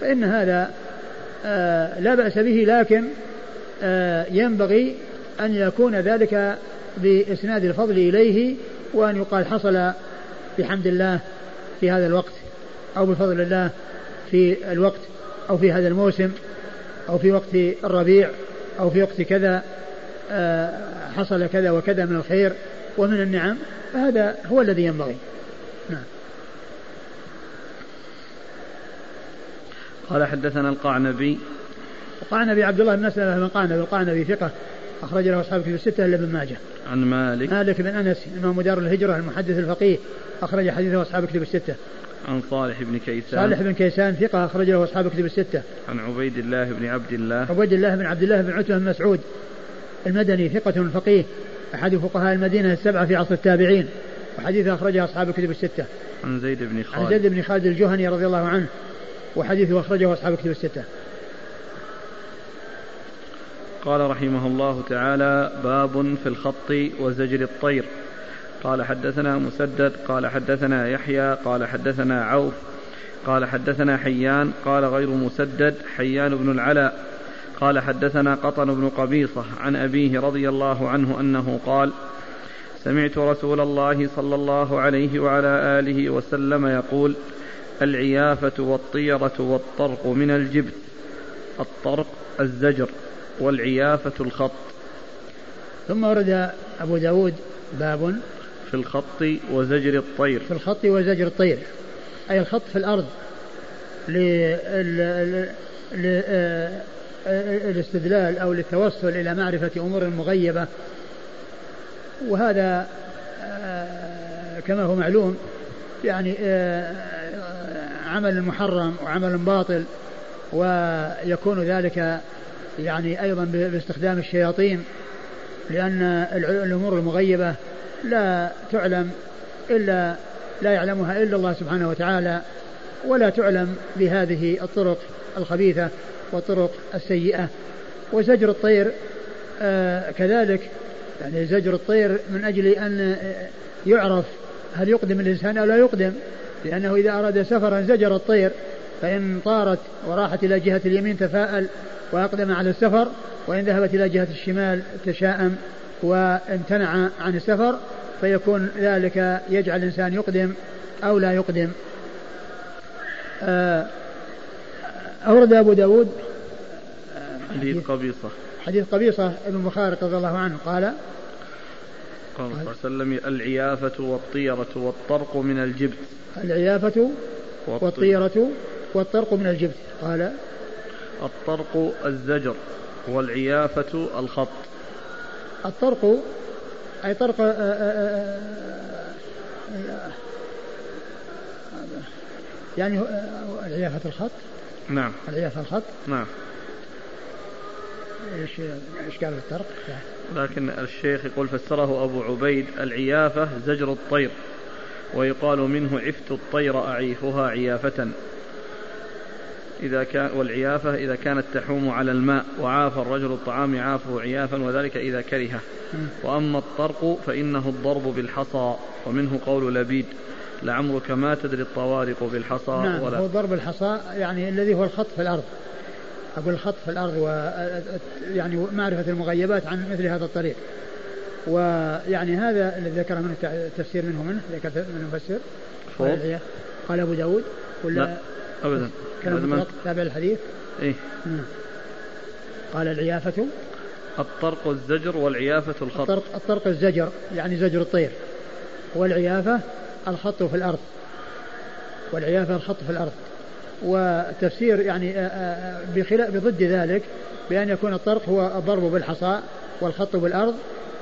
فإن هذا آه لا بأس به لكن آه ينبغي أن يكون ذلك بإسناد الفضل إليه وأن يقال حصل بحمد الله في هذا الوقت أو بفضل الله في الوقت أو في هذا الموسم أو في وقت الربيع أو في وقت كذا آه، حصل كذا وكذا من الخير ومن النعم فهذا هو الذي ينبغي. نعم. قال حدثنا القعنبي. القعنبي عبد الله بن مسلمة بن قعنبي القعنبي ثقة أخرج له أصحاب كتب الستة إلا ابن ماجه. عن مالك. مالك بن أنس إمام دار الهجرة المحدث الفقيه أخرج حديثه أصحاب كتب الستة. عن صالح بن كيسان. صالح بن كيسان ثقة أخرج له أصحاب كتب الستة. عن عبيد الله بن عبد الله. عبيد الله بن عبد الله بن عتبة بن مسعود المدني ثقة فقيه أحد فقهاء المدينة السبعة في عصر التابعين. وحديث أخرجه أصحاب الكتب الستة. عن زيد بن خالد عن زيد بن خالد الجهني رضي الله عنه. وحديثه أخرجه أصحاب الكتب الستة. قال رحمه الله تعالى باب في الخط وزجر الطير. قال حدثنا مسدد قال حدثنا يحيى قال حدثنا عوف قال حدثنا حيان قال غير مسدد حيان بن العلاء. قال حدثنا قطن بن قبيصة عن أبيه رضي الله عنه أنه قال سمعت رسول الله صلى الله عليه وعلى آله وسلم يقول العيافة والطيرة والطرق من الجبت الطرق الزجر والعيافة الخط. ثم ورد أبو داود باب في الخط وزجر الطير. في الخط وزجر الطير أي الخط في الأرض للاستدلال أو للتوصل إلى معرفة أمور مغيبة. وهذا آه، كما هو معلوم يعني آه، عمل محرم وعمل باطل ويكون ذلك يعني أيضا باستخدام الشياطين لأن الأمور المغيبة لا تعلم إلا لا يعلمها إلا الله سبحانه وتعالى ولا تعلم بهذه الطرق الخبيثة والطرق السيئة. وزجر الطير آه كذلك يعني زجر الطير من أجل أن يعرف هل يقدم الإنسان أو لا يقدم. لأنه إذا أراد سفرا زجر الطير فإن طارت وراحت إلى جهة اليمين تفاءل وأقدم على السفر وإن ذهبت إلى جهة الشمال تشاءم وامتنع عن السفر فيكون ذلك يجعل الإنسان يقدم أو لا يقدم. آه، أورد أبو داود حديث قبيصة. حديث قبيصة ابن مخارق رضي الله عنه قال قال صلى الله عليه وسلم العيافة والطيرة والطرق من الجبت. العيافة والطيرة. والطرق من الجبت. قال الطرق الزجر والعيافة الخط. الطرق أي طرق آآ آآ آآ يعني العيافة الخط؟ نعم. العيافة الخط؟ نعم. إيش إيش قال الطرق؟ لكن الشيخ يقول فسره أبو عبيد العيافة زجر الطير ويقال منه عفت الطير أعيفها عيافة. إذا كان والعيافة إذا كانت تحوم على الماء وعاف الرجل الطعام يعافه عيافا وذلك إذا كرهه. وأما الطرق فإنه الضرب بالحصى ومنه قول لبيد لعمرك ما تدري الطوارق بالحصى نعم ولا هو ضرب الحصى يعني الذي هو الخط في الأرض. أقول الخط في الأرض و يعني معرفة المغيبات عن مثل هذا الطريق. ويعني هذا الذي ذكر منه التفسير منه منه ذكر منه مفسر. قال, قال أبو داود ولا لا أبدا. كلام تابع الحديث إيه. نعم. قال العيافة. الطرق الزجر والعيافة الخط. الطرق, الطرق الزجر يعني زجر الطير. والعيافة الخط في الأرض. والعيافة الخط في الأرض. وتفسير يعني آه، آه، بخلاف بضد ذلك بأن يكون الطرق هو الضرب بالحصى والخط بالأرض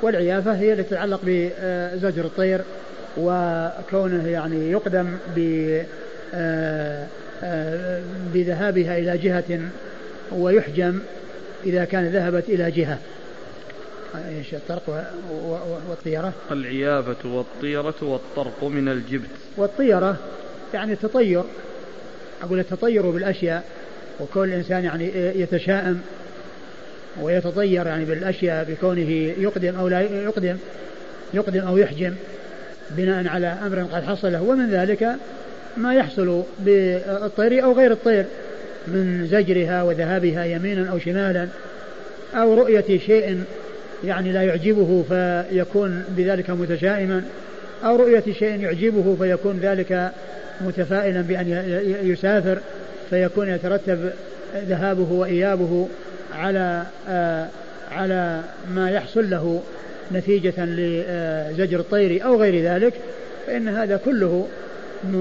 والعيافة هي التي تتعلق بزجر الطير وكونه يعني يقدم ب آه، بذهابها إلى جهة ويحجم إذا كان ذهبت إلى جهة. إيش الطرق والطيرة العيافة والطيرة والطرق من الجبت. والطيرة يعني التطير أقول التطير بالأشياء وكون الإنسان يعني يتشائم ويتطير يعني بالأشياء بكونه يقدم أو لا يقدم يقدم أو يحجم بناء على أمر قد حصل له ومن ذلك ما يحصل بالطير أو غير الطير من زجرها وذهابها يمينا أو شمالا أو رؤية شيء يعني لا يعجبه فيكون بذلك متشائما أو رؤية شيء يعجبه فيكون ذلك متفائلا بأن يسافر فيكون يترتب ذهابه وإيابه على آه على ما يحصل له نتيجة لزجر الطير أو غير ذلك فإن هذا كله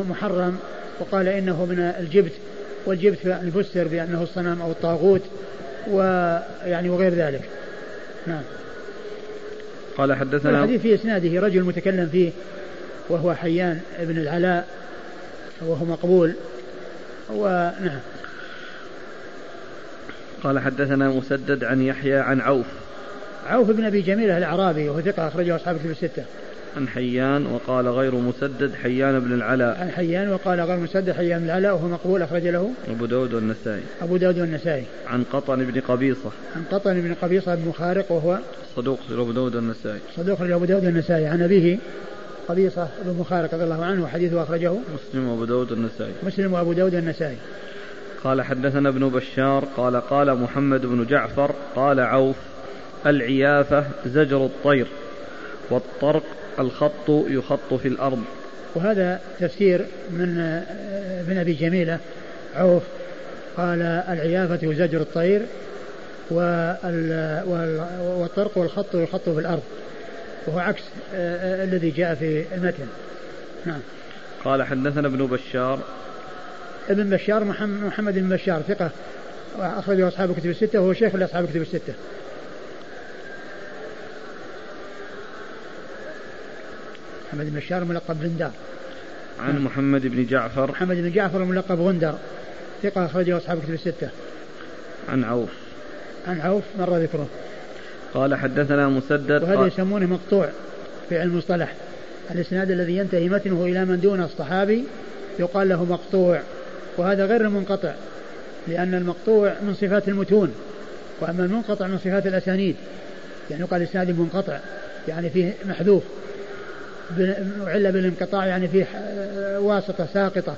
محرم. وقال إنه من الجبت والجبت يعني فسر بأنه الصنم أو الطاغوت ويعني وغير ذلك. نعم. قال حدثنا الحديث في إسناده رجل متكلم فيه وهو حيان بن العلاء وهو مقبول. ونعم قال حدثنا مسدد عن يحيى عن عوف. عوف بن أبي جميلة الأعرابي وهو ثقة أخرجه أصحاب كتب الستة. عن حيان وقال غير مسدد حيان بن العلاء. عن حيان وقال غير مسدد حيان بن العلاء وهو مقبول أخرج له. أبو داود والنسائي. أبو داود والنسائي. عن قطن بن قبيصة. عن قطن بن قبيصة بن مخارق وهو صدوق أبو داود والنسائي. صدوق أبو داود والنسائي. عن أبيه قبيصة بن مخارق رضي الله عنه وحديثه أخرجه مسلم وأبو داود والنسائي. مسلم وأبو داود والنسائي. قال حدثنا ابن بشار قال قال محمد بن جعفر قال عوف العيافة زجر الطير والطرق الخط يخط في الأرض. وهذا تفسير من ابن أبي جميلة. عوف قال العيافة زجر الطير والطرق والخط يخط في الأرض. وهو عكس آه، الذي جاء في المتن. نعم. قال حدثنا ابن بشار. ابن بشار محمد بن بشار ثقة أخرجه أصحاب الكتب الستة وهو شيخ لأصحاب الكتب الستة. محمد بن بشار ملقب بندار عن نعم. محمد بن جعفر. محمد بن جعفر الملقب غندر ثقة أخرجه أصحاب الكتب الستة. عن عوف. عن عوف مر ذكره. قال حدثنا مسدد وهذا يسمونه مقطوع في علم المصطلح. الإسناد الذي ينتهي متنه إلى من دون الصحابي يقال له مقطوع وهذا غير المنقطع لأن المقطوع من صفات المتون وأما المنقطع من صفات الأسانيد يعني يقال إسناد منقطع يعني فيه محذوف وعلة بالانقطاع يعني فيه واسطة ساقطة.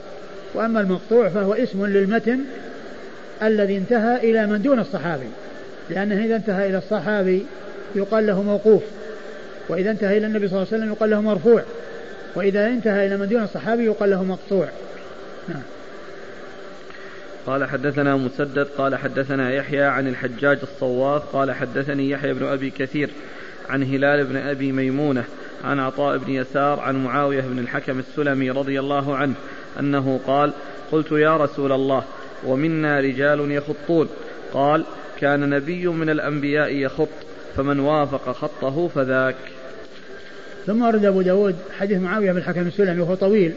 وأما المقطوع فهو اسم للمتن الذي انتهى إلى من دون الصحابي. لأنه إذا انتهى إلى الصحابي يقال له موقوف وإذا انتهى إلى النبي صلى الله عليه وسلم يقال له مرفوع وإذا انتهى إلى من دون الصحابي يقال له مقطوع. نعم. قال حدثنا مسدد قال حدثنا يحيى عن الحجاج الصواف قال حدثني يحيى بن أبي كثير عن هلال بن أبي ميمونة عن عطاء بن يسار عن معاوية بن الحكم السلمي رضي الله عنه أنه قال قلت يا رسول الله ومنا رجال يخطون. قال كان نبي من الأنبياء يخط فمن وافق خطه فذاك. ثم أورد أبو داود حديث معاوية بن الحكم السلمي وهو طويل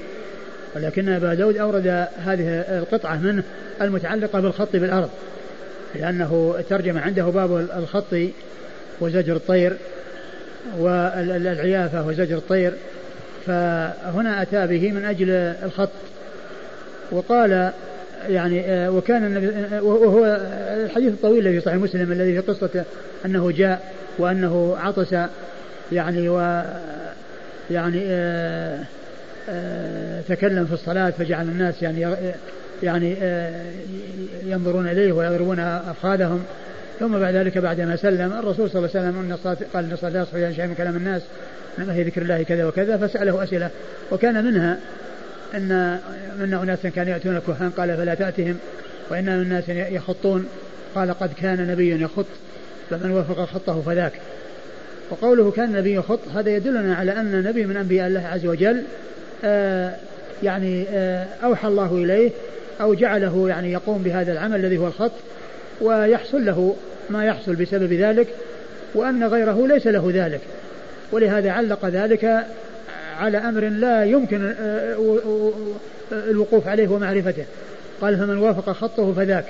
ولكن أبا داود أورد هذه القطعة منه المتعلقة بالخط بالأرض لأنه ترجم عنده باب الخط وزجر الطير والعيافة وزجر الطير فهنا أتى به من أجل الخط. وقال يعني آه، وكان النبي آه، وهو الحديث الطويل الذي في صحيح مسلم الذي في قصة أنه جاء وأنه عطس يعني و يعني آه، تكلم في الصلاة فجعل الناس يعني يعني ينظرون إليه ويضربون أفخاذهم. ثم بعد ذلك بعدما سلم الرسول صلى الله عليه وسلم قال أن الصلاة لا شيء من كلام الناس إنما هي ذكر الله كذا وكذا فسأله أسئلة. وكان منها أن من أناس كانوا يأتون الكهان قال فلا تأتهم وإن الناس يخطون قال قد كان نبي يخط فمن وفق خطه فذاك. وقوله كان نبي يخط هذا يدلنا على أن نبي من أنبياء الله عز وجل آه يعني آه أوحى الله إليه أو جعله يعني يقوم بهذا العمل الذي هو الخط ويحصل له ما يحصل بسبب ذلك وأن غيره ليس له ذلك. ولهذا علق ذلك على أمر لا يمكن آه، آه، آه، الوقوف عليه ومعرفته. قال فمن وافق خطه فذاك.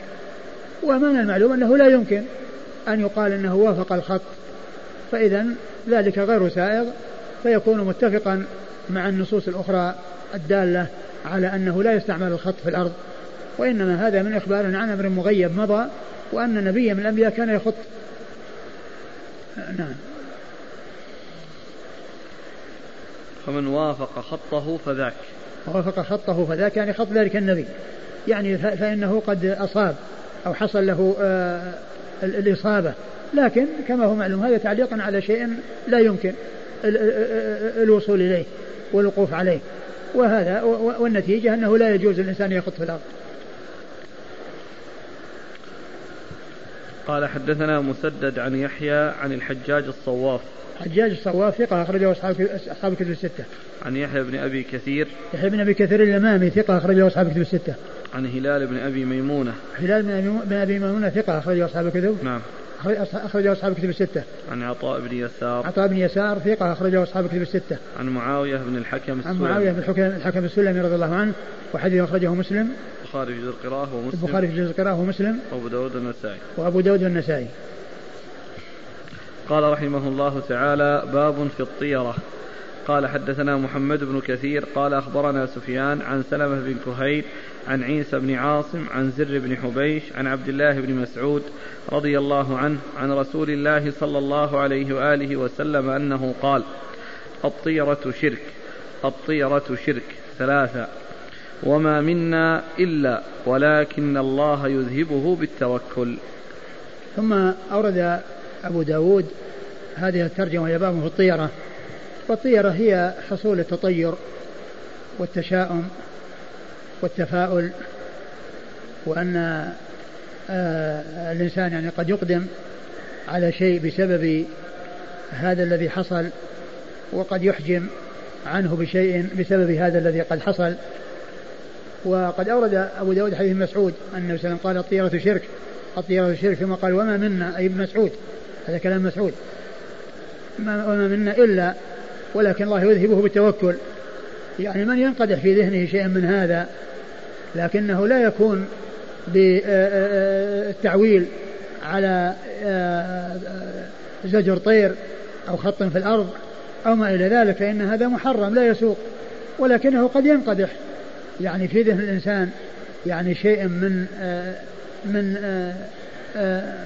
ومن المعلوم أنه لا يمكن أن يقال أنه وافق الخط. فإذا ذلك غير سائغ فيكون متفقا مع النصوص الأخرى الدالة على أنه لا يستعمل الخط في الأرض. وإنما هذا من إخبار عن أمر مغيب مضى وأن نبيا من الأنبياء كان يخط. نعم. فمن وافق خطه فذاك. وافق خطه فذاك يعني خط ذلك النبي. يعني فإنه قد أصاب أو حصل له آه، الإصابة. لكن كما هو معلوم هذا تعليق على شيء لا يمكن الوصول إليه والوقوف عليه. وهذا والنتيجة أنه لا يجوز الإنسان يخط في الأرض. قال حدثنا مسدد عن يحيى عن الحجاج الصواف حجاج الصواف ثقة أخرجه أصحاب أصحاب الكتب الستة. عن يحيى بن أبي كثير. يحيى بن أبي كثير الإمامي ثقة أخرجه أصحاب الكتب الستة. عن هلال بن أبي ميمونة. هلال بن أبي ميمونة ثقة أخرجه أصحاب الكتب. نعم. أخرجه أصحاب الكتب الستة. عن عطاء بن يسار. عطاء بن يسار ثقة أخرجه أصحاب الكتب الستة. عن معاوية بن الحكم السلمي. عن معاوية بن الحكم, الحكم السلمي رضي الله عنه وحديث أخرجه مسلم. البخاري في جزء القراءة ومسلم. البخاري في جزء القراءة ومسلم. وأبو داود والنسائي. وأبو داود والنسائي. قال رحمه الله تعالى باب في الطيرة قال حدثنا محمد بن كثير قال أخبرنا سفيان عن سلمة بن كهيل عن عيسى بن عاصم عن زر بن حبيش عن عبد الله بن مسعود رضي الله عنه عن رسول الله صلى الله عليه وآله وسلم أنه قال الطيرة شرك الطيرة شرك ثلاثة وما منا إلا ولكن الله يذهبه بالتوكل. ثم أورد أبو داود هذه الترجمة وهي في الطيرة. والطيرة هي حصول التطير والتشاؤم والتفاؤل وأن آه الإنسان يعني قد يقدم على شيء بسبب هذا الذي حصل وقد يحجم عنه بشيء بسبب هذا الذي قد حصل. وقد أورد أبو داود حديث مسعود أن النبي صلى الله عليه وسلم قال الطيرة شرك الطيرة شرك ثم قال وما منا أي ابن مسعود هذا كلام مسعود. وما منا إلا ولكن الله يذهبه بالتوكل. يعني من ينقدح في ذهنه شيء من هذا؟ لكنه لا يكون بالتعويل على زجر طير أو خط في الأرض أو ما إلى ذلك فإن هذا محرم لا يسوق. ولكنه قد ينقدح. يعني في ذهن الإنسان يعني شيء من من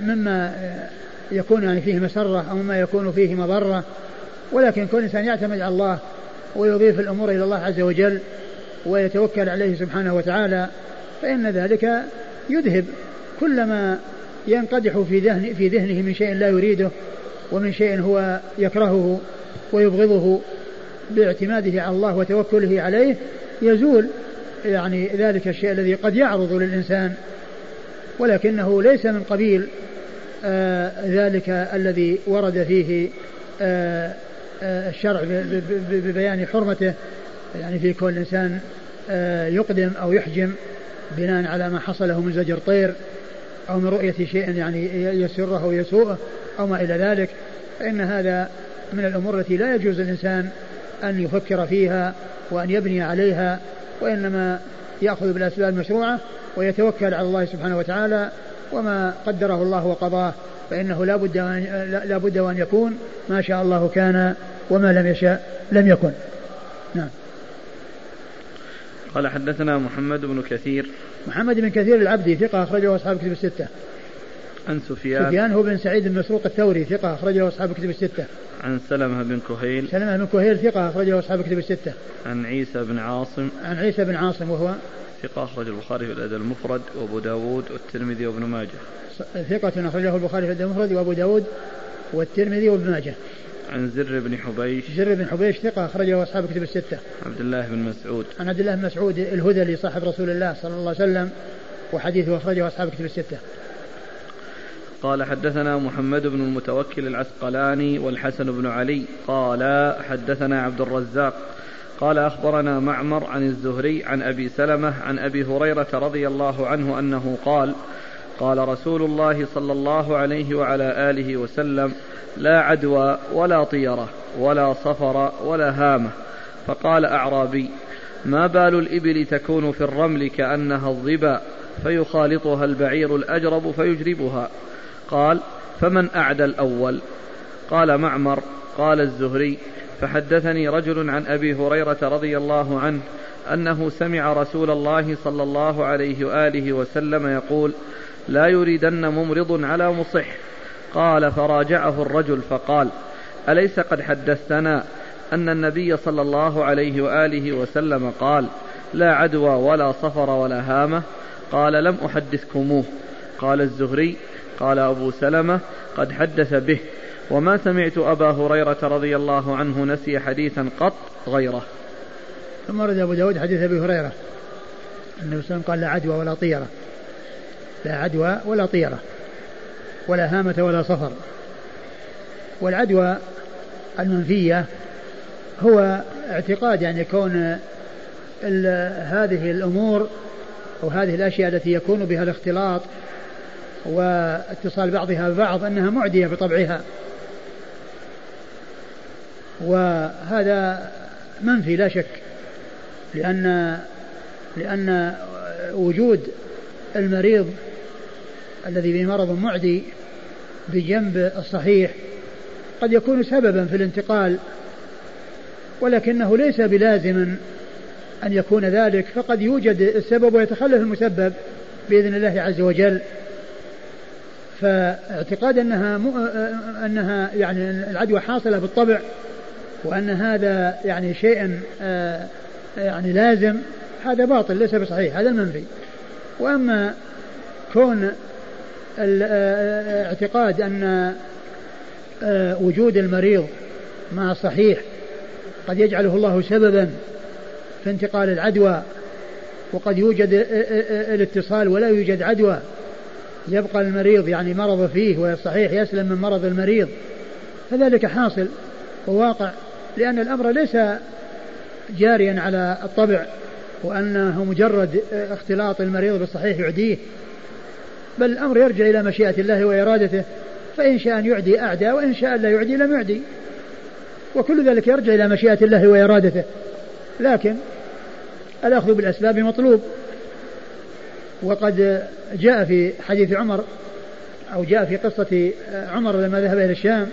مما يكون يعني فيه مسرة أو مما يكون فيه مضرة. ولكن كل إنسان يعتمد على الله ويضيف الأمور إلى الله عز وجل ويتوكل عليه سبحانه وتعالى فإن ذلك يذهب كل ما ينقدح في ذهن في ذهنه من شيء لا يريده ومن شيء هو يكرهه ويبغضه باعتماده على الله وتوكله عليه يزول يعني ذلك الشيء الذي قد يعرض للإنسان ولكنه ليس من قبيل آه ذلك الذي ورد فيه آه آه الشرع ببيان حرمته. يعني في كل إنسان آه يقدم أو يحجم بناء على ما حصله من زجر طير أو من رؤية شيء يعني يسره أو يسوءه أو ما إلى ذلك. فإن هذا من الأمور التي لا يجوز الإنسان أن يفكر فيها وأن يبني عليها وإنما يأخذ بالأسباب المشروعة ويتوكل على الله سبحانه وتعالى وما قدره الله وقضاه فإنه لا بد لا بد وأن يكون ما شاء الله كان وما لم يشاء لم يكن. نعم. قال حدثنا محمد بن كثير. محمد بن كثير العبدي ثقة أخرجه أصحاب كتب الستة. عن سفيان. سفيان هو بن سعيد بن مسروق الثوري ثقة أخرجه أصحاب كتب الستة. عن سلمة بن كهيل. سلمة بن كهيل ثقة أخرجه أصحاب كتب الستة. عن عيسى بن عاصم. عن عيسى بن عاصم وهو ثقة أخرج البخاري في الأدب المفرد وأبو داود والترمذي وابن ماجه. ثقة أخرجه البخاري في الأدب المفرد وأبو داود والترمذي وابن ماجه. عن زر بن حبيش. زر بن حبيش ثقة أخرجه أصحاب كتب الستة. عبد الله بن مسعود. عن عبد الله بن مسعود الهذلي صاحب رسول الله صلى الله عليه وسلم وحديثه أخرجه أصحاب كتب الستة. قال حدثنا محمد بن المتوكل العسقلاني والحسن بن علي قال حدثنا عبد الرزاق قال أخبرنا معمر عن الزهري عن أبي سلمة عن أبي هريرة رضي الله عنه أنه قال قال رسول الله صلى الله عليه وعلى آله وسلم لا عدوى ولا طيرة ولا صفر ولا هامة فقال أعرابي ما بال الإبل تكون في الرمل كأنها الظبا فيخالطها البعير الأجرب فيجربها قال فمن أعدى الأول؟ قال معمر. قال الزهري فحدثني رجل عن أبي هريرة رضي الله عنه أنه سمع رسول الله صلى الله عليه وآله وسلم يقول لا يريدن ممرض على مصح. قال فراجعه الرجل. فقال أليس قد حدثتنا أن النبي صلى الله عليه وآله وسلم قال لا عدوى ولا صفر ولا هامة؟ قال لم أحدثكموه قال الزهري قال أبو سلمة قد حدث به وما سمعت أبا هريرة رضي الله عنه نسي حديثا قط غيره. ثم ورد أبو داود حديث أبي هريرة. النبي صلى الله عليه وسلم قال لا عدوى ولا طيرة. لا عدوى ولا طيرة. ولا هامة ولا صفر. والعدوى المنفية هو اعتقاد يعني كون هذه الأمور أو هذه الأشياء التي يكون بها الاختلاط واتصال بعضها ببعض أنها معدية بطبعها. وهذا منفي لا شك لأن لأن وجود المريض الذي به مرض معدي بجنب الصحيح قد يكون سببا في الانتقال ولكنه ليس بلازم أن يكون ذلك فقد يوجد السبب ويتخلف المسبب بإذن الله عز وجل. فاعتقاد أنها أنها يعني العدوى حاصلة بالطبع وأن هذا يعني شيء آه، يعني لازم. هذا باطل ليس بصحيح هذا المنفي وأما كون الاعتقاد آه، آه، وجود المريض مع الصحيح قد يجعله الله سببا في انتقال العدوى وقد يوجد الاتصال ولا يوجد عدوى. يبقى المريض يعني مرض فيه والصحيح يسلم من مرض المريض. فذلك حاصل وواقع لأن الأمر ليس جاريا على الطبع وأنه مجرد اختلاط المريض بالصحيح يعديه بل الأمر يرجع إلى مشيئة الله وإرادته فإن شاء أن يعدي أعدى وإن شاء لا يعدي لم يعدي. وكل ذلك يرجع إلى مشيئة الله وإرادته. لكن الأخذ بالأسباب مطلوب. وقد جاء في حديث عمر أو جاء في قصة عمر لما ذهب إلى الشام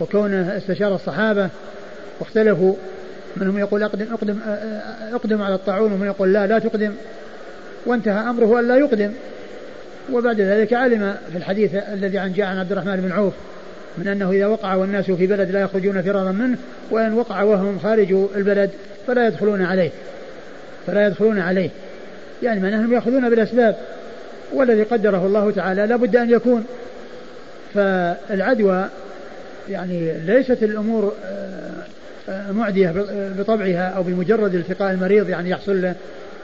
وكونه استشار الصحابة واختلفوا منهم يقول أقدم أقدم أقدم على الطاعون ومن يقول لا لا تقدم. وانتهى أمره أن لا يقدم. وبعد ذلك علم في الحديث الذي عن جاء عن عبد الرحمن بن عوف من أنه إذا وقع والناس في بلد لا يخرجون فرارا منه وإن وقع وهم خارج البلد فلا يدخلون عليه فلا يدخلون عليه. يعني من أنهم يأخذون بالأسباب. والذي قدره الله تعالى لابد أن يكون. فالعدوى يعني ليست الأمور آه، آه، معدية بطبعها أو بمجرد التقاء المريض يعني يحصل له.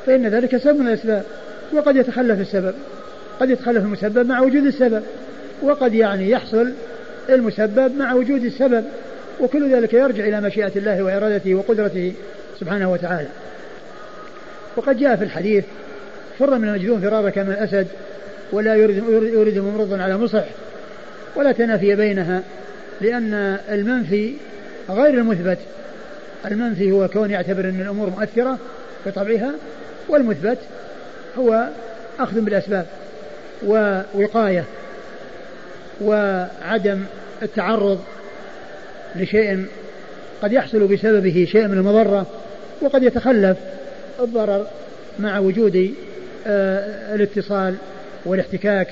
فإن ذلك سبب من الأسباب. وقد يتخلف السبب. قد يتخلف المسبب مع وجود السبب. وقد يعني يحصل المسبب مع وجود السبب. وكل ذلك يرجع إلى مشيئة الله وإرادته وقدرته سبحانه وتعالى. وقد جاء في الحديث فر من المجذوم فرارك من الأسد ولا يريد, يريد ممرض على مصح ولا تنافي بينها لأن المنفي غير المثبت. المنفي هو كون يعتبر أن الأمور مؤثرة بطبعها والمثبت هو أخذ بالأسباب ووقاية وعدم التعرض لشيء قد يحصل بسببه شيء من المضرة وقد يتخلف. الضرر مع وجود آه، الاتصال والاحتكاك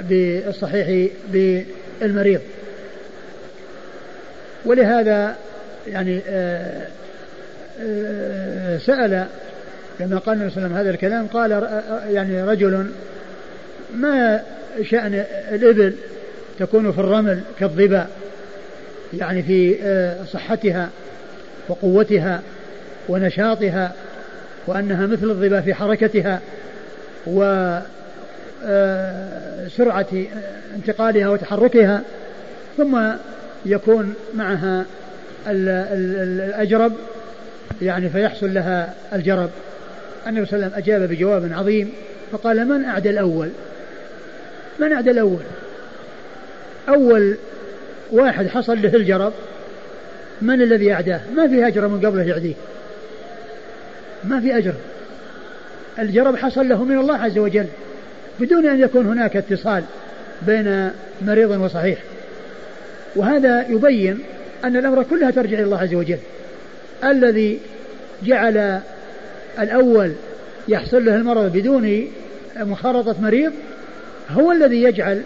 بالصحيح بالمريض. ولهذا يعني آه، آه، سأل كما قال النبي صلى الله عليه وسلم هذا الكلام قال يعني رجل ما شأن الإبل تكون في الرمل كالظباء يعني في صحتها وقوتها ونشاطها وأنها مثل الظباء في حركتها وسرعة آه، انتقالها وتحركها ثم يكون معها الأجرب يعني فيحصل لها الجرب. النبي صلى الله عليه وسلم أجاب بجواب عظيم فقال من أعدى الأول؟ من أعدى الأول؟ أول واحد حصل له الجرب من الذي أعداه؟ ما في أجر من قبله يعديه. ما في أجر. الجرب حصل له من الله عز وجل بدون أن يكون هناك اتصال بين مريض وصحيح. وهذا يبين أن الأمر كلها ترجع إلى الله عز وجل. الذي جعل الأول يحصل له المرض بدون مخالطة مريض هو الذي يجعل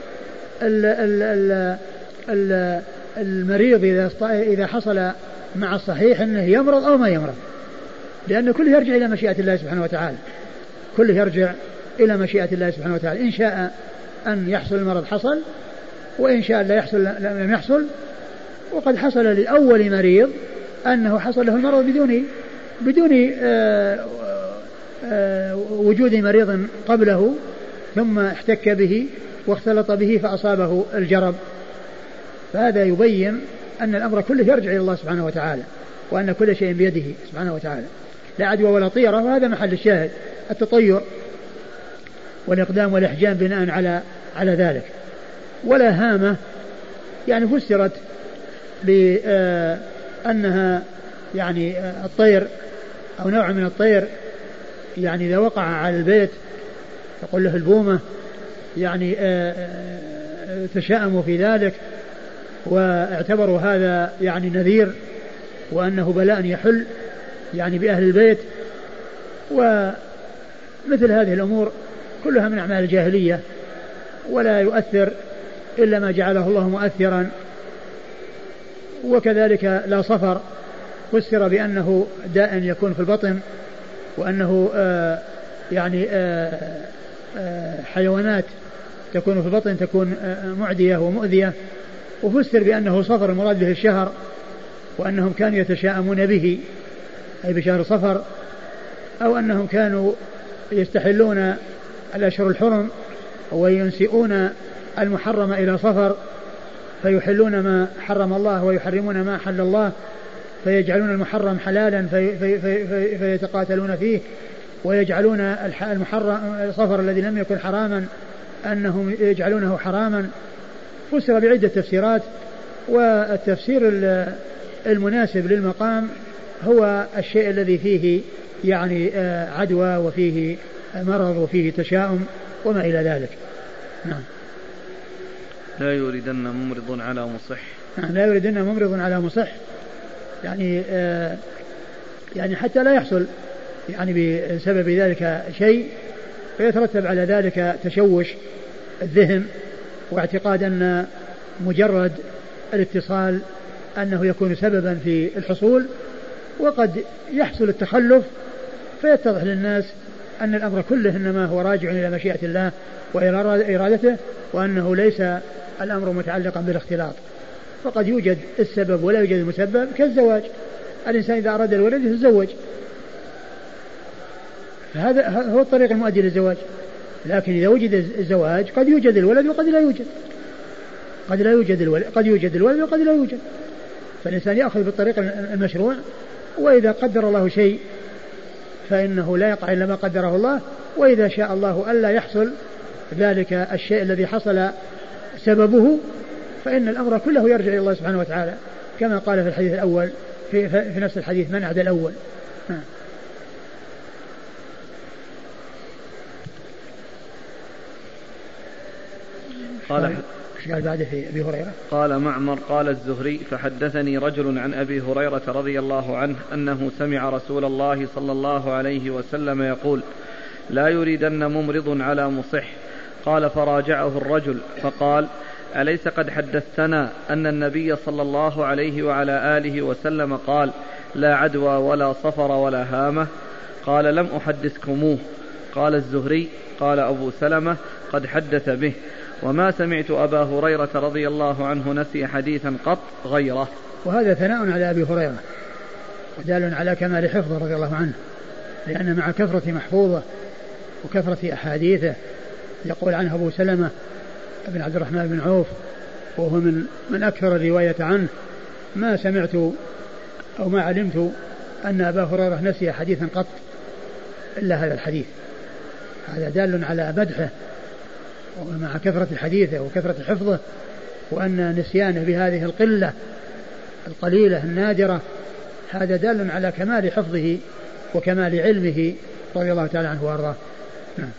ال ال ال ال المريض إذا إذا حصل مع الصحيح أنه يمرض أو ما يمرض. لأن كله يرجع إلى مشيئة الله سبحانه وتعالى. كله يرجع إلى مشيئة الله سبحانه وتعالى. إن شاء أن يحصل المرض حصل وإن شاء لا يحصل لم يحصل وقد حصل لأول مريض أنه حصل له المرض بدون بدون آه، آه، وجود مريض قبله ثم احتك به واختلط به فأصابه الجرب. فهذا يبين أن الأمر كله يرجع إلى الله سبحانه وتعالى وأن كل شيء بيده سبحانه وتعالى. لا عدوى ولا طيرة وهذا محل الشاهد التطير والإقدام والإحجام بناء على على ذلك. ولا هامة يعني فسرت بأنها يعني الطير أو نوع من الطير يعني إذا وقع على البيت يقول له البومة يعني تشاءموا في ذلك واعتبروا هذا يعني نذير وأنه بلاء يحل. يعني بأهل البيت ومثل هذه الأمور كلها من أعمال الجاهلية ولا يؤثر إلا ما جعله الله مؤثرا. وكذلك لا صفر فسر بأنه داء يكون في البطن وأنه آه يعني آه آه حيوانات تكون في البطن تكون معدية ومؤذية. وفسر بأنه صفر المراد به الشهر وأنهم كانوا يتشاءمون به. أي بشهر صفر أو أنهم كانوا يستحلون الأشهر الحرم وينسئون المحرم إلى صفر فيحلون ما حرم الله ويحرمون ما حل الله فيجعلون المحرم حلالا في في في في فيتقاتلون فيه ويجعلون المحرم صفر الذي لم يكن حراما أنهم يجعلونه حراما. فسر بعدة تفسيرات والتفسير المناسب للمقام هو الشيء الذي فيه يعني آه، عدوى وفيه مرض وفيه تشاؤم وما إلى ذلك. نعم. لا يريدن ممرض على مصح. نعم لا يريدن ممرض على مصح. يعني آه يعني حتى لا يحصل يعني بسبب ذلك شيء فيترتب على ذلك تشوش الذهن واعتقاد أن مجرد الاتصال أنه يكون سببا في الحصول. وقد يحصل التخلف فيتضح للناس أن الأمر كله إنما هو راجع إلى مشيئة الله وإلى إرادته وأنه ليس الأمر متعلقا بالاختلاط. فقد يوجد السبب ولا يوجد المسبب كالزواج. الإنسان إذا أراد الولد يتزوج. فهذا هو الطريق المؤدي للزواج لكن إذا وجد الزواج قد يوجد الولد وقد لا يوجد. قد لا يوجد الولد قد يوجد الولد وقد لا يوجد. فالإنسان يأخذ بالطريق المشروع وإذا قدر الله شيء فإنه لا يقع إلا ما قدره الله وإذا شاء الله ألا يحصل ذلك الشيء الذي حصل سببه فإن الأمر كله يرجع إلى الله سبحانه وتعالى كما قال في الحديث الأول في, في نفس الحديث من عدا الأول. قال قال بعده في أبي هريرة؟ قال معمر قال الزهري فحدثني رجل عن أبي هريرة رضي الله عنه أنه سمع رسول الله صلى الله عليه وسلم يقول: لا يريدن ممرض على مصح. قال فراجعه الرجل. فقال: أليس قد حدثتنا أن النبي صلى الله عليه وعلى آله وسلم قال: لا عدوى ولا صفر ولا هامة؟ قال لم أحدثكموه. قال الزهري قال أبو سلمة قد حدث به. وما سمعت أبا هريرة رضي الله عنه نسي حديثا قط غيره. وهذا ثناء على أبي هريرة ودال على كمال حفظه رضي الله عنه لأن مع كثرة محفوظه وكثرة أحاديثه يقول عنه أبو سلمة بن عبد الرحمن بن عوف وهو من من أكثر الرواية عنه ما سمعت أو ما علمت أن أبا هريرة نسي حديثا قط إلا هذا الحديث. هذا دال على مدحه ومع كثرة حديثه وكثرة حفظه وأن نسيانه بهذه القلة القليلة النادرة هذا دال على كمال حفظه وكمال علمه رضي الله تعالى عنه وأرضاه. نعم.